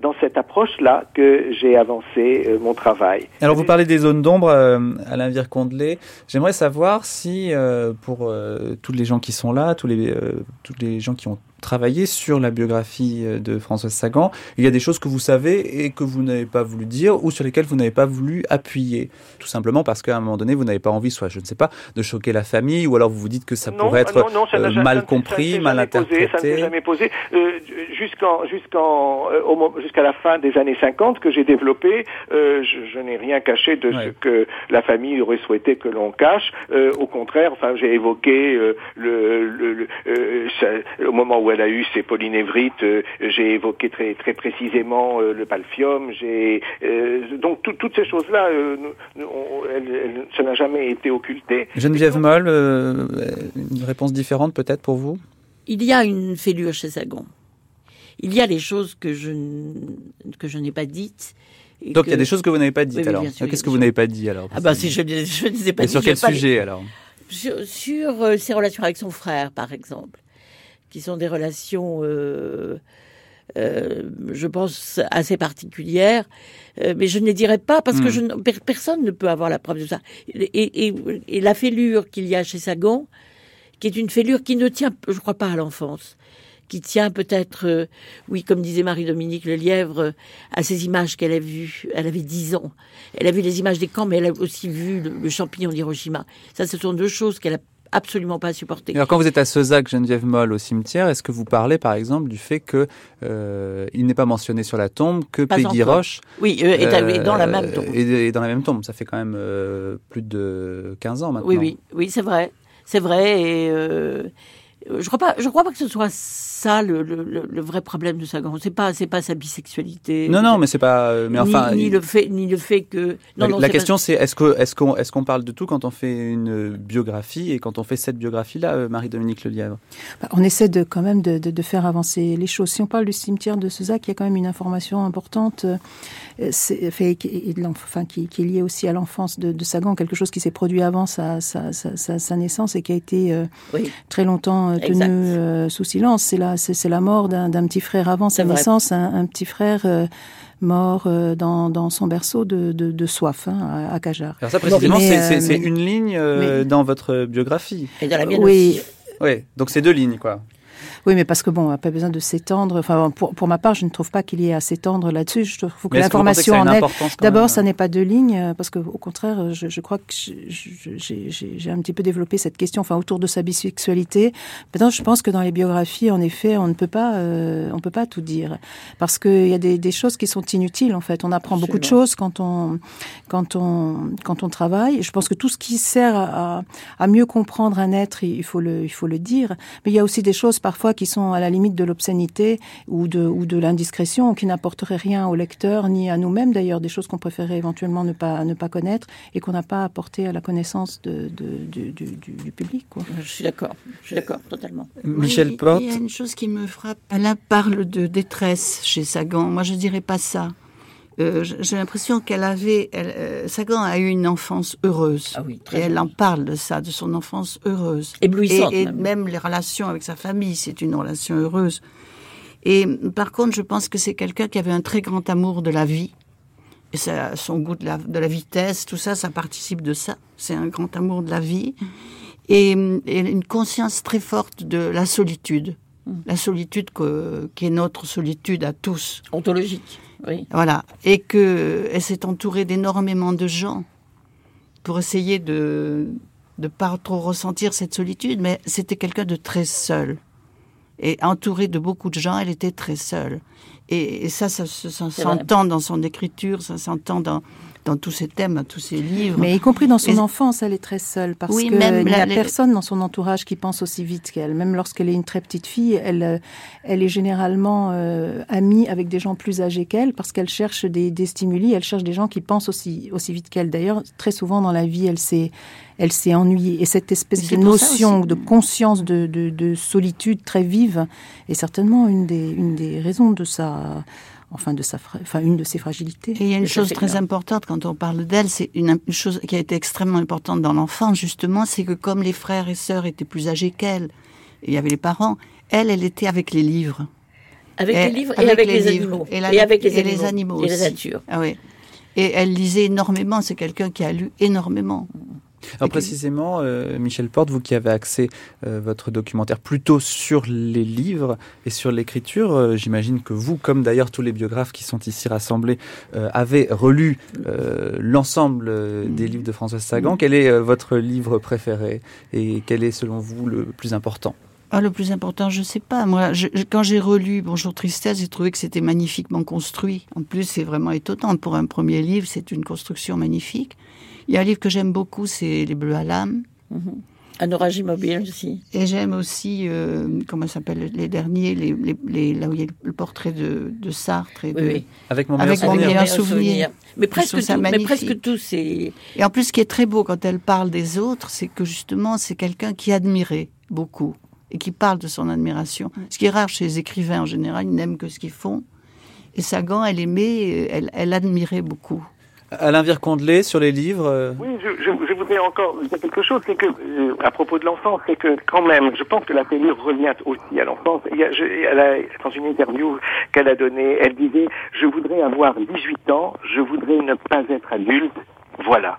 dans cette approche-là que j'ai avancé euh, mon travail. Alors vous parlez des zones d'ombre, euh, Alain Vircondelet. J'aimerais savoir si euh, pour euh, tous les gens qui sont là, tous les tous les gens qui ont travaillé sur la biographie euh, de Françoise Sagan, il y a des choses que vous savez et que vous n'avez pas voulu dire ou sur lesquelles vous n'avez pas voulu appuyer. Tout simplement parce qu'à un moment donné, vous n'avez pas envie, soit je ne sais pas, de choquer la famille ou alors vous vous dites que ça non, pourrait être non, non, ça euh, mal compris, ça mal interprété. Posé, ça ne jamais posé. Euh, jusqu'en, jusqu'en, euh, jusqu'à la fin des années 50 que j'ai développé, euh, je, je n'ai rien caché de ouais. ce que la famille aurait souhaité que l'on cache. Euh, au contraire, enfin, j'ai évoqué le, le, le ça, au moment où elle a eu ses polynévrites, euh, j'ai évoqué très très précisément euh, le palfium, j'ai euh, donc toutes ces choses-là, ça n'a jamais été occulté. Geneviève Moll, une réponse différente peut-être pour vous? Il y a une fêlure chez Sagan. Il y a les choses que je que je n'ai pas dites. Donc que... il y a des choses que vous n'avez pas dites oui, alors. Qu'est-ce que vous n'avez pas dit alors? Ah bah si je, je ne les ai pas Et dit. sur quel sujet les... alors? Sur, sur euh, ses relations avec son frère, par exemple, qui sont des relations, euh, euh, je pense, assez particulières. Euh, mais je ne les dirai pas parce mmh. que je, personne ne peut avoir la preuve de ça. Et, et, et la fêlure qu'il y a chez Sagan, qui est une fêlure qui ne tient, je crois pas, à l'enfance qui tient peut-être, euh, oui, comme disait Marie-Dominique Le Lièvre, euh, à ces images qu'elle a vues. Elle avait dix ans. Elle a vu les images des camps, mais elle a aussi vu le, le champignon d'Hiroshima. Ça, ce sont deux choses qu'elle a absolument pas supporté. Alors quand vous êtes à Cezac, Geneviève Moll, au cimetière, est-ce que vous parlez par exemple du fait que euh, il n'est pas mentionné sur la tombe que pas Peggy. Roche oui, euh, est, euh, dans la même tombe. Est, dans la même tombe. Ça fait quand même euh, plus de 15 ans maintenant. Oui, oui, oui, c'est vrai. C'est vrai. Et je crois pas, je crois pas que ce soit ça le, le, le vrai problème de Sagan. C'est pas, c'est pas sa bisexualité. Non, non, mais c'est pas. Mais enfin, ni, le fait, ni le fait que. Non, la, non, la question, c'est est-ce que, est-ce qu'on, est-ce qu'on parle de tout quand on fait une biographie et quand on fait cette biographie-là, Marie-Dominique Lelièvre bah, On essaie de quand même de, de, de, faire avancer les choses. Si on parle du cimetière de Cezac, il y a quand même une information importante, fait, enfin, qui, qui, est liée aussi à l'enfance de, de, Sagan, quelque chose qui s'est produit avant sa, sa, sa, sa naissance et qui a été euh, oui. très longtemps tenu euh, sous silence. C'est la, c'est, la mort d'un, petit frère avant sa naissance, un, un, petit frère euh, mort euh, dans, dans, son berceau de, de, de soif hein, à, à Cajar. Alors ça précisément, c'est, c'est une ligne mais, dans votre biographie. Et dans la mienne oui. aussi. Oui, donc c'est deux lignes, quoi. Oui, mais parce que bon, on n'a pas besoin de s'étendre. Enfin, pour, pour ma part, je ne trouve pas qu'il y ait à s'étendre là-dessus. Je trouve que l'information en est. D'abord, ça n'est pas deux lignes, parce que au contraire, je, je crois que j'ai un petit peu développé cette question, enfin, autour de sa bisexualité. Maintenant, je pense que dans les biographies, en effet, on ne peut pas, euh, on peut pas tout dire, parce qu'il y a des, des, choses qui sont inutiles. En fait, on apprend Absolument. beaucoup de choses quand on, quand on, quand on travaille. Je pense que tout ce qui sert à, à mieux comprendre un être, il faut le, il faut le dire. Mais il y a aussi des choses parfois qui sont à la limite de l'obscénité ou de, ou de l'indiscrétion, qui n'apporteraient rien au lecteur, ni à nous-mêmes d'ailleurs, des choses qu'on préférait éventuellement ne pas, ne pas connaître et qu'on n'a pas apporté à la connaissance de, de, du, du, du, public. Quoi. Je suis d'accord, je suis d'accord, totalement. Michel Porte. Il y a une chose qui me frappe. Elle parle de détresse chez Sagan. Moi, je dirais pas ça. Euh, j'ai l'impression qu'elle avait, elle, euh, Sagan a eu une enfance heureuse. Ah oui, et elle en parle de ça, de son enfance heureuse. Éblouissante. Et, et même. les relations avec sa famille, c'est une relation heureuse. Et par contre, je pense que c'est quelqu'un qui avait un très grand amour de la vie. Et ça, son goût de la, de la vitesse, tout ça, ça participe de ça. C'est un grand amour de la vie. Et, et une conscience très forte de la solitude. La solitude que, qui est notre solitude à tous. Ontologique. Oui. Voilà. Et qu'elle s'est entourée d'énormément de gens pour essayer de ne pas trop ressentir cette solitude, mais c'était quelqu'un de très seul. Et entourée de beaucoup de gens, elle était très seule. Et, et ça, ça, ça, ça s'entend dans son écriture, ça s'entend dans, dans tous ses thèmes, dans tous ses livres. Mais y compris dans son et... enfance, elle est très seule parce oui, qu'il n'y a personne dans son entourage qui pense aussi vite qu'elle. Même lorsqu'elle est une très petite fille, elle, elle est généralement euh, amie avec des gens plus âgés qu'elle parce qu'elle cherche des, des, stimuli, elle cherche des gens qui pensent aussi, aussi vite qu'elle. D'ailleurs, très souvent dans la vie, elle s'est elle s'est ennuyée. Et cette espèce de notion de conscience de, de, de, solitude très vive est certainement une des, une des raisons de sa enfin de sa, enfin une de ses fragilités. Et il y a une chose très bien. importante quand on parle d'elle, c'est une, une, chose qui a été extrêmement importante dans l'enfance justement, c'est que comme les frères et sœurs étaient plus âgés qu'elle, il y avait les parents, elle, elle était avec les livres. Avec et, les livres et avec, avec les, les, animaux. Et, la, et avec les, et animaux. les animaux. Et la nature. Ah oui. Et elle lisait énormément. C'est quelqu'un qui a lu énormément. Alors précisément, euh, Michel Porte, vous qui avez axé euh, votre documentaire plutôt sur les livres et sur l'écriture, euh, j'imagine que vous, comme d'ailleurs tous les biographes qui sont ici rassemblés, euh, avez relu euh, l'ensemble des livres de Françoise Sagan. Quel est euh, votre livre préféré et quel est selon vous le plus important? Ah, le plus important, je sais pas. Moi, je, quand j'ai relu Bonjour Tristesse, j'ai trouvé que c'était magnifiquement construit. En plus, c'est vraiment étonnant. Pour un premier livre, c'est une construction magnifique. Il y a un livre que j'aime beaucoup, c'est Les Bleus à l'âme. Mm -hmm. Un orage immobile aussi. Et j'aime aussi, euh, comment s'appelle, les derniers, les, les, les, là où il y a le portrait de, de Sartre. Et de, oui, oui. Avec mon avec meilleur souvenir. souvenir. souvenir. Mais presque, tout, mais presque tout, c'est... Et en plus, ce qui est très beau quand elle parle des autres, c'est que justement, c'est quelqu'un qui admirait beaucoup et qui parle de son admiration. Ce qui est rare chez les écrivains en général, ils n'aiment que ce qu'ils font. Et Sagan, elle aimait, elle, elle admirait beaucoup. Alain Vircondelet, sur les livres euh... Oui, je, je, je, voudrais encore dire quelque chose, c'est que, euh, à propos de l'enfance, c'est que quand même, je pense que la télé revient aussi à l'enfance. Dans une interview qu'elle a donnée, elle disait, je voudrais avoir 18 ans, je voudrais ne pas être adulte, voilà.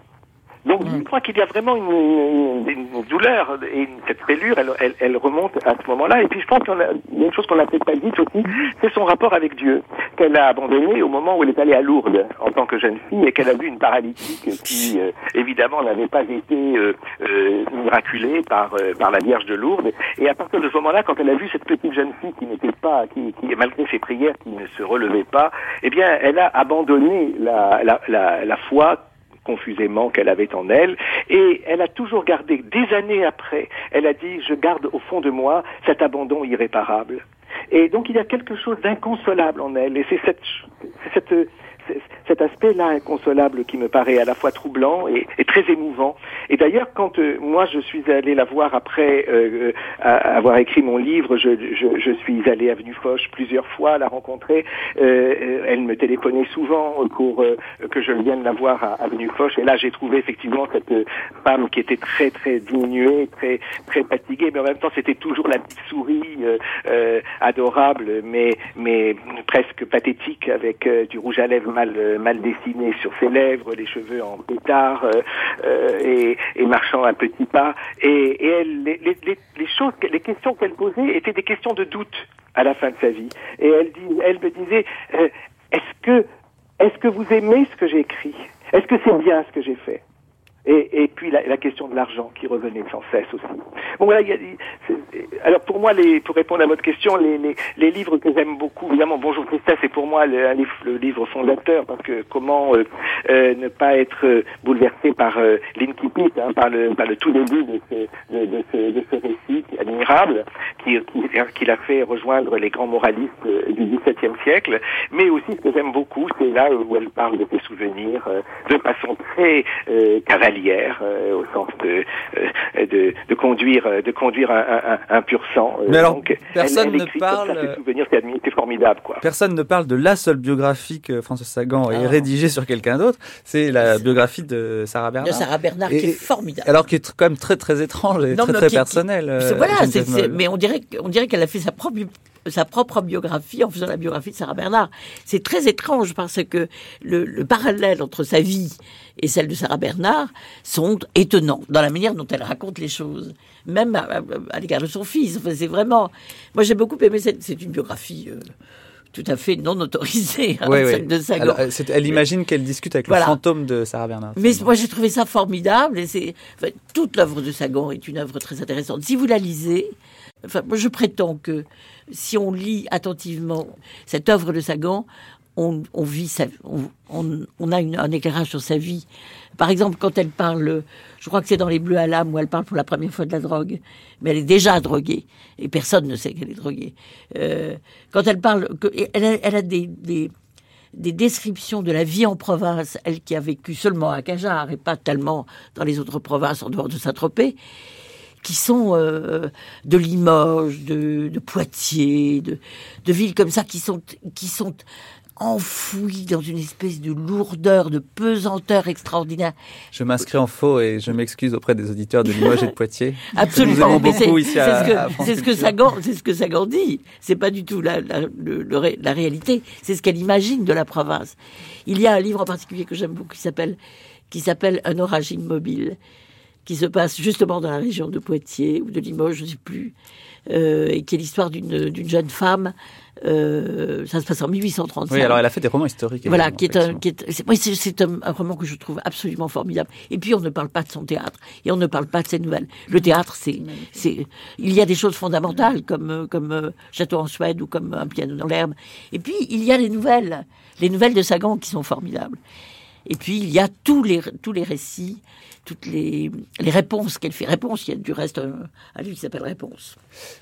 Donc, je crois qu'il y a vraiment une, une, une, douleur et une, cette fêlure, elle, elle, elle, remonte à ce moment-là. Et puis, je pense qu'il y a une chose qu'on n'a peut-être pas dite aussi, c'est son rapport avec Dieu, qu'elle a abandonné au moment où elle est allée à Lourdes en tant que jeune fille et qu'elle a vu une paralytique qui, euh, évidemment, n'avait pas été euh, euh, miraculée par, par la Vierge de Lourdes. Et à partir de ce moment-là, quand elle a vu cette petite jeune fille qui n'était pas, qui, qui, malgré ses prières, qui ne se relevait pas, eh bien, elle a abandonné la, la, la, la foi confusément qu'elle avait en elle. Et elle a toujours gardé, des années après, elle a dit, je garde au fond de moi cet abandon irréparable. Et donc il y a quelque chose d'inconsolable en elle. Et c'est cette, cette, cet aspect-là inconsolable qui me paraît à la fois troublant et, très émouvant. Et d'ailleurs, quand euh, moi je suis allé la voir après euh, avoir écrit mon livre, je, je, je, suis allé à Avenue Foch plusieurs fois la rencontrer. Euh, elle me téléphonait souvent pour que je vienne la voir à, Avenue Foch. Et là, j'ai trouvé effectivement cette femme qui était très très diminuée, très très fatiguée, mais en même temps, c'était toujours la petite souris adorable, mais mais presque pathétique avec du rouge à lèvres mal mal dessiné sur ses lèvres, les cheveux en pétard euh, euh, et, et, marchant à petits pas. Et, et elle, les, les, les, choses, les questions qu'elle posait étaient des questions de doute à la fin de sa vie. Et elle, dit, elle me disait euh, Est-ce que, est-ce que vous aimez ce que j'ai écrit Est-ce que c'est bien ce que j'ai fait? Et, puis la, question de l'argent qui revenait sans cesse aussi. Bon alors pour moi, pour répondre à votre question, les, livres que j'aime beaucoup, évidemment, Bonjour Tristesse, c'est pour moi le, livre fondateur parce que comment euh, euh, ne pas être euh, bouleversé par euh, hein, par, le, tout début de ce, de, de ce récit admirable qui, qui, qui l'a fait rejoindre les grands moralistes du XVIIe siècle, mais aussi ce que j'aime beaucoup, c'est là où elle parle de ses souvenirs de façon très cavalière, au sens de, de, de conduire, de conduire un, un, un pur sang. Mais alors, personne ne parle. c'est formidable, quoi. Personne ne parle de la seule biographie que François Sagan ait ah. rédigée sur quelqu'un d'autre. C'est la biographie de Sarah Bernard. De Sarah Bernard, qui est formidable. Alors, qui est quand même très, très étrange et très, très personnelle. Euh, voilà, mais on dirait, on dirait qu'elle a fait sa propre sa propre biographie en faisant la biographie de Sarah Bernard. C'est très étrange parce que le, le, parallèle entre sa vie et celle de Sarah Bernard sont étonnants dans la manière dont elle raconte les choses même à, l'égard de son fils. Enfin, c'est vraiment. Moi, j'ai beaucoup aimé cette. C'est une biographie. Euh, tout à fait non autorisée, hein, de Sagan. Elle, elle imagine qu'elle discute avec le fantôme de Sarah Bernard. Mais moi j'ai trouvé ça formidable et c'est toute l'œuvre de Sagan est une œuvre très intéressante. Si vous la lisez, enfin je prétends que si on lit attentivement cette œuvre de Sagan, on, vit sa, on, a un éclairage sur sa vie. Par exemple, quand elle parle, je crois que c'est dans Les Bleus à l'âme où elle parle pour la première fois de la drogue, mais elle est déjà droguée et personne ne sait qu'elle est droguée. Euh, quand elle parle, elle a, des, des, descriptions de la vie en province, elle qui a vécu seulement à Cajar et pas tellement dans les autres provinces en dehors de Saint-Tropez qui sont euh, de Limoges, de, de Poitiers, de, de, villes comme ça qui sont qui sont enfoui dans une espèce de lourdeur, de pesanteur extraordinaire. Je m'inscris en faux et je m'excuse auprès des auditeurs de Limoges et de Poitiers. Absolument, c'est ce que Sagan, c'est ce que Sagan dit. C'est pas du tout la, la, la réalité. C'est ce qu'elle imagine de la province. Il y a un livre en particulier que j'aime beaucoup qui s'appelle qui s'appelle Un orage immobile, qui se passe justement dans la région de Poitiers ou de Limoges, je ne sais plus, euh, et qui est l'histoire d'une jeune femme euh, ça se passe en 1835. Oui, alors elle a fait des romans historiques. Voilà, qui est un, qui est, c'est, un, un, roman que je trouve absolument formidable. Et puis on ne parle pas de son théâtre et on ne parle pas de ses nouvelles. Le théâtre, c'est, c'est, il y a des choses fondamentales comme comme euh, Château en Suède ou comme Un piano dans l'herbe. Et puis il y a les nouvelles, les nouvelles de Sagan qui sont formidables. Et puis il y a tous les tous les récits toutes les, les réponses qu'elle fait. Réponse, il y a du reste un, livre qui s'appelle Réponse.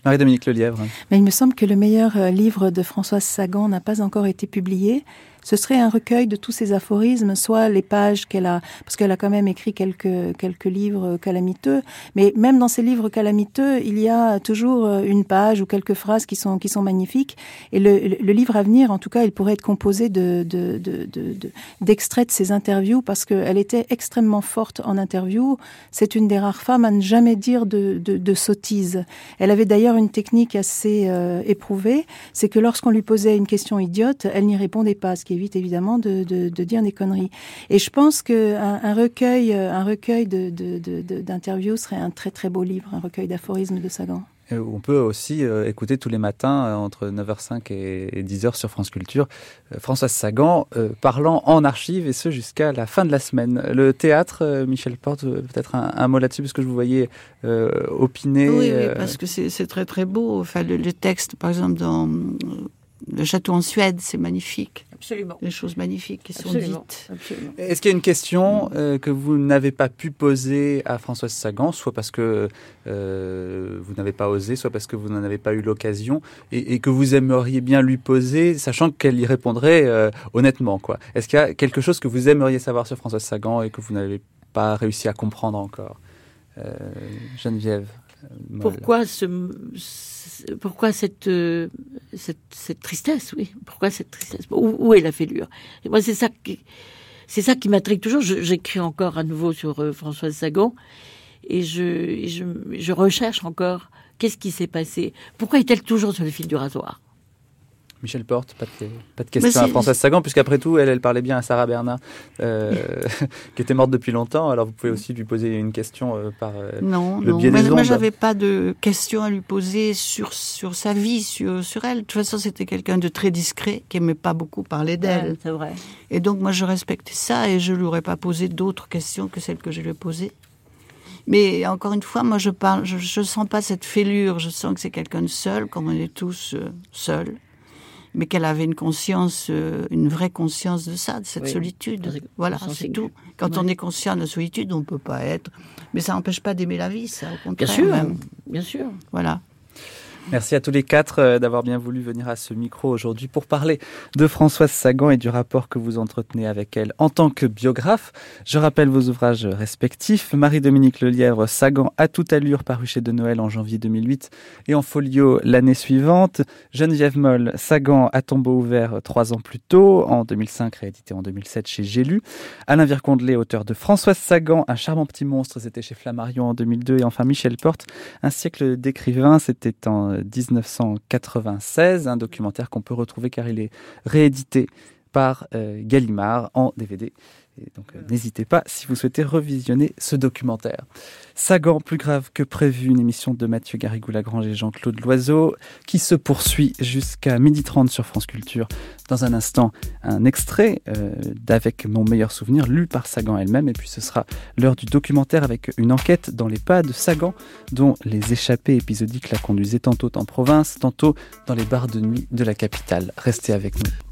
Marie-Dominique Lelièvre. Mais il me semble que le meilleur euh, livre de Françoise Sagan n'a pas encore été publié ce serait un recueil de tous ces aphorismes, soit les pages qu'elle a, parce qu'elle a quand même écrit quelques, quelques livres calamiteux, mais même dans ces livres calamiteux, il y a toujours euh, une page ou quelques phrases qui sont, qui sont magnifiques. Et le, le livre à venir, en tout cas, il pourrait être composé de, de, de, de, d'extraits de ses interviews parce qu'elle était extrêmement forte en interview. C'est une des rares femmes à ne jamais dire de, de, de sottises. Elle avait d'ailleurs une technique assez euh, éprouvée, c'est que lorsqu'on lui posait une question idiote, elle n'y répondait pas, ce qui évite évidemment de, dire des conneries. Et je pense qu'un un recueil, un recueil d'interviews de, serait un très très beau livre, un recueil d'aphorismes de Sagan. On peut aussi euh, écouter tous les matins euh, entre 9h05 et 10h sur France Culture euh, Françoise Sagan parlant en archive et ce jusqu'à la fin de la semaine. Le théâtre, Michel Porte, peut-être un, mot là-dessus parce que je vous voyais opiner. Oui, parce que c'est très très beau. Enfin, le, le, texte, par exemple, dans le château en Suède, c'est magnifique. Absolument. Des choses magnifiques qui sont Absolument. dites. Absolument. Est-ce qu'il y a une question euh, que vous n'avez pas pu poser à Françoise Sagan, soit parce que euh, vous n'avez pas osé, soit parce que vous n'en avez pas eu l'occasion, et, et que vous aimeriez bien lui poser, sachant qu'elle y répondrait euh, honnêtement quoi? Est-ce qu'il y a quelque chose que vous aimeriez savoir sur Françoise Sagan et que vous n'avez pas réussi à comprendre encore? Euh, Geneviève Pourquoi, ce, pourquoi cette, euh, cette, cette tristesse, oui? Pourquoi cette tristesse? Où, où est la fêlure? Et moi, c'est ça qui, c'est ça qui m'intrigue toujours. J'écris encore à nouveau sur euh, Françoise Sagan et je, et je, je recherche encore qu'est-ce qui s'est passé? Pourquoi est-elle toujours sur le fil du rasoir? Michel Porte, pas de, pas de Mais question à Françoise Sagan, puisqu'après tout, elle, elle parlait bien à Sarah Bernard, euh, qui était morte depuis longtemps. Alors vous pouvez aussi lui poser une question euh, par euh, Non, le non. biais Mais des moi, ondes. j'avais pas de questions à lui poser sur, sur sa vie, sur, sur elle. De toute façon, c'était quelqu'un de très discret, qui aimait pas beaucoup parler d'elle. Ouais, c'est vrai. Et donc, moi, je respectais ça et je lui aurais pas posé d'autres questions que celles que je lui ai posées. Mais encore une fois, moi, je parle, je, je sens pas cette fêlure. Je sens que c'est quelqu'un de seul, comme on est tous euh, seuls. Mais qu'elle avait une conscience, euh, une vraie conscience de ça, de cette Oui. solitude. Voilà, c'est tout. Quand Ouais. on est conscient de la solitude, on peut pas être. Mais ça n'empêche pas d'aimer la vie, ça, au Bien contraire. sûr, même. bien sûr. Voilà. Merci à tous les quatre euh, d'avoir bien voulu venir à ce micro aujourd'hui pour parler de Françoise Sagan et du rapport que vous entretenez avec elle en tant que biographe. Je rappelle vos ouvrages respectifs. Marie-Dominique Lelièvre, Sagan à toute allure, paru chez De Noël en janvier 2008 et en folio l'année suivante. Geneviève Moll, Sagan à tombeau ouvert trois ans plus tôt, en 2005, réédité en 2007 chez J'ai. Alain Vircondelet, auteur de Françoise Sagan, un charmant petit monstre, c'était chez Flammarion en 2002. Et enfin Michel Porte, un siècle d'écrivain, c'était en 1996, un documentaire qu'on peut retrouver car il est réédité par euh, Gallimard en DVD. Donc euh, n'hésitez pas si vous souhaitez revisionner ce documentaire. Sagan, plus grave que prévu, une émission de Mathieu Garrigou-Lagrange et Jean-Claude Loiseau qui se poursuit jusqu'à 12h30 sur France Culture. Dans un instant, un extrait euh, d'Avec mon meilleur souvenir lu par Sagan elle-même. Et puis ce sera l'heure du documentaire avec une enquête dans les pas de Sagan dont les échappées épisodiques la conduisaient tantôt en province, tantôt dans les bars de nuit de la capitale. Restez avec nous.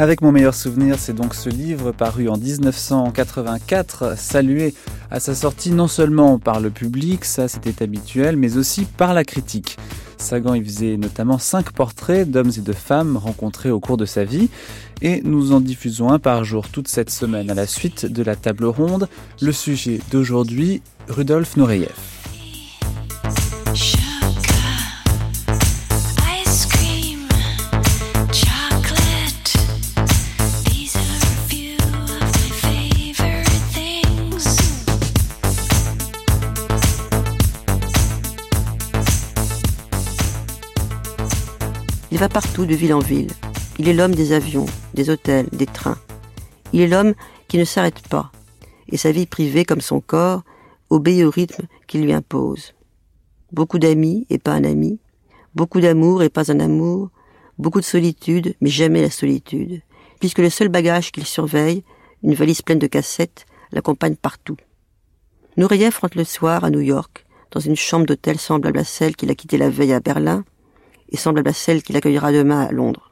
Avec mon meilleur souvenir, c'est donc ce livre paru en 1984, salué à sa sortie non seulement par le public, ça c'était habituel, mais aussi par la critique. Sagan y faisait notamment cinq portraits d'hommes et de femmes rencontrés au cours de sa vie, et nous en diffusons un par jour toute cette semaine à la suite de la table ronde. Le sujet d'aujourd'hui, Rudolf Nureyev. Il va partout de ville en ville. Il est l'homme des avions, des hôtels, des trains. Il est l'homme qui ne s'arrête pas. Et sa vie privée, comme son corps, obéit au rythme qu'il lui impose. Beaucoup d'amis et pas un ami. Beaucoup d'amour et pas un amour. Beaucoup de solitude, mais jamais la solitude. Puisque le seul bagage qu'il surveille, une valise pleine de cassettes, l'accompagne partout. Nureyev rentre le soir à New York, dans une chambre d'hôtel semblable à celle qu'il a quittée la veille à Berlin, et semblable à celle qu'il accueillera demain à Londres.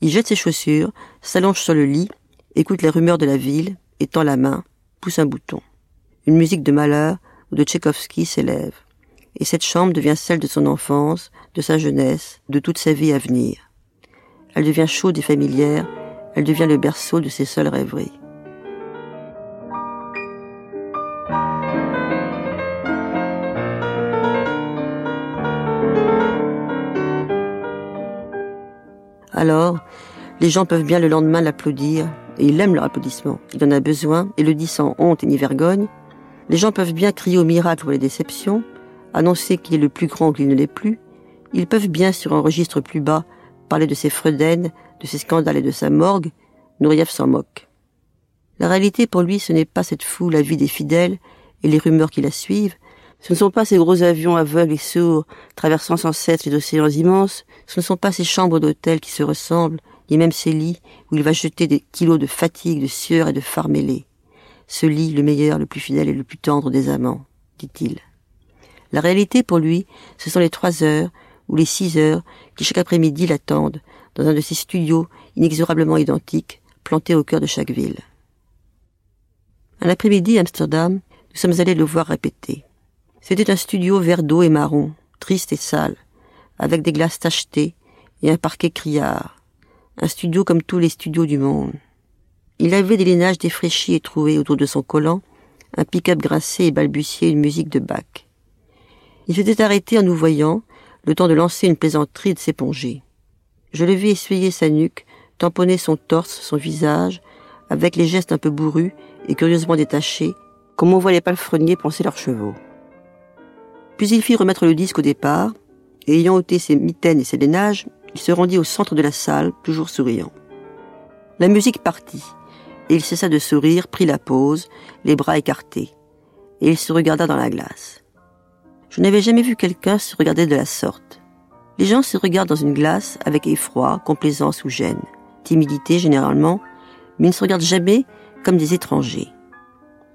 Il jette ses chaussures, s'allonge sur le lit, écoute les rumeurs de la ville, étend la main, pousse un bouton. Une musique de malheur ou de Tchaïkovski s'élève. Et cette chambre devient celle de son enfance, de sa jeunesse, de toute sa vie à venir. Elle devient chaude et familière, elle devient le berceau de ses seules rêveries. Alors, les gens peuvent bien le lendemain l'applaudir, et il aime leur applaudissement. Il en a besoin, et le dit sans honte et ni vergogne. Les gens peuvent bien crier au miracle ou à la déception, annoncer qu'il est le plus grand qu'il ne l'est plus. Ils peuvent bien, sur un registre plus bas, parler de ses fredaines, de ses scandales et de sa morgue. Nureyev s'en moque. La réalité pour lui, ce n'est pas cette foule vie des fidèles et les rumeurs qui la suivent, Ce ne sont pas ces gros avions aveugles et sourds traversant sans cesse les océans immenses, ce ne sont pas ces chambres d'hôtel qui se ressemblent, ni même ces lits où il va jeter des kilos de fatigue, de sueur et de phare mêlés. Ce lit, le meilleur, le plus fidèle et le plus tendre des amants, dit-il. La réalité pour lui, ce sont les trois heures ou les six heures qui chaque après-midi l'attendent dans un de ces studios inexorablement identiques plantés au cœur de chaque ville. Un après-midi à Amsterdam, nous sommes allés le voir répéter. C'était un studio vert d'eau et marron, triste et sale, avec des glaces tachetées et un parquet criard. Un studio comme tous les studios du monde. Il avait des lainages défraîchis et troués autour de son collant, un pick-up grincé et balbutiait une musique de Bach. Il s'était arrêté en nous voyant, le temps de lancer une plaisanterie de s'éponger. Je le vis essuyer sa nuque, tamponner son torse, son visage, avec les gestes un peu bourrus et curieusement détachés, comme on voit les palefreniers poncer leurs chevaux. Puis il fit remettre le disque au départ, et ayant ôté ses mitaines et ses lainages, il se rendit au centre de la salle, toujours souriant. La musique partit, et il cessa de sourire, prit la pose, les bras écartés, et il se regarda dans la glace. Je n'avais jamais vu quelqu'un se regarder de la sorte. Les gens se regardent dans une glace avec effroi, complaisance ou gêne, timidité généralement, mais ils ne se regardent jamais comme des étrangers.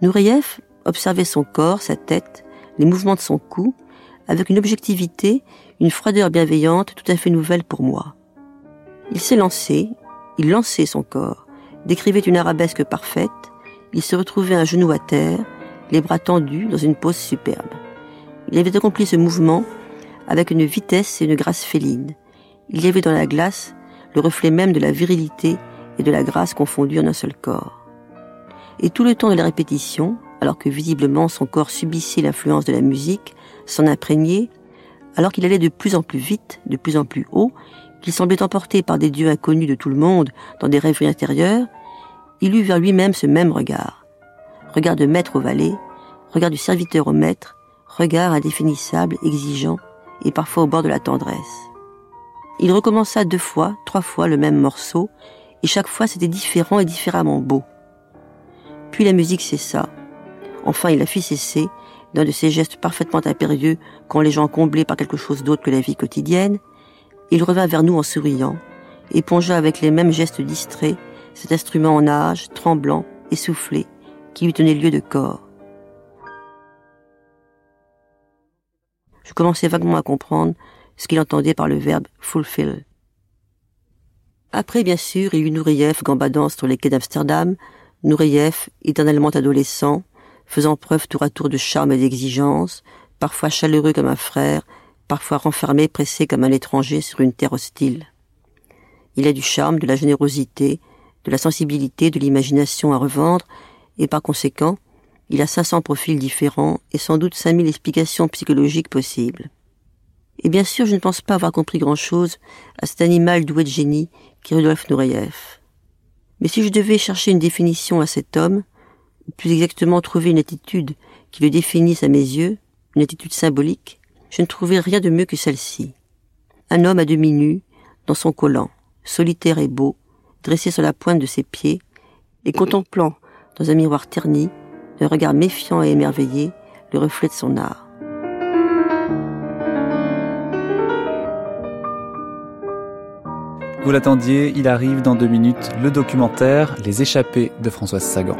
Nureyev observait son corps, sa tête, les mouvements de son cou, avec une objectivité, une froideur bienveillante tout à fait nouvelle pour moi. Il s'est lancé, il lançait son corps, décrivait une arabesque parfaite, il se retrouvait un genou à terre, les bras tendus dans une pose superbe. Il avait accompli ce mouvement avec une vitesse et une grâce féline. Il y avait dans la glace le reflet même de la virilité et de la grâce confondues en un seul corps. Et tout le temps de la répétition, alors que visiblement son corps subissait l'influence de la musique, s'en imprégnait, alors qu'il allait de plus en plus vite, de plus en plus haut, qu'il semblait emporté par des dieux inconnus de tout le monde dans des rêveries intérieures, il eut vers lui-même ce même regard. Regard de maître au valet, regard du serviteur au maître, regard indéfinissable, exigeant, et parfois au bord de la tendresse. Il recommença deux fois, trois fois le même morceau, et chaque fois c'était différent et différemment beau. Puis la musique cessa. Enfin, il la fit cesser d'un de ces gestes parfaitement impérieux quand les gens comblés par quelque chose d'autre que la vie quotidienne. Il revint vers nous en souriant, épongea avec les mêmes gestes distraits cet instrument en âge, tremblant, essoufflé, qui lui tenait lieu de corps. Je commençais vaguement à comprendre ce qu'il entendait par le verbe fulfill. Après, bien sûr, il y eut Nureyev gambadant sur les quais d'Amsterdam, Nureyev, éternellement adolescent, faisant preuve tour à tour de charme et d'exigence, parfois chaleureux comme un frère, parfois renfermé, pressé comme un étranger sur une terre hostile. Il a du charme, de la générosité, de la sensibilité, de l'imagination à revendre, et par conséquent, il a 500 profils différents et sans doute 5000 explications psychologiques possibles. Et bien sûr, je ne pense pas avoir compris grand-chose à cet animal doué de génie qui est Rudolf Nureyev. Mais si je devais chercher une définition à cet homme, plus exactement trouver une attitude qui le définisse à mes yeux, une attitude symbolique, je ne trouvais rien de mieux que celle-ci. Un homme à demi nu, dans son collant, solitaire et beau, dressé sur la pointe de ses pieds, et contemplant, dans un miroir terni, d'un regard méfiant et émerveillé, le reflet de son art. Vous l'attendiez, il arrive dans deux minutes le documentaire Les échappés de Françoise Sagan.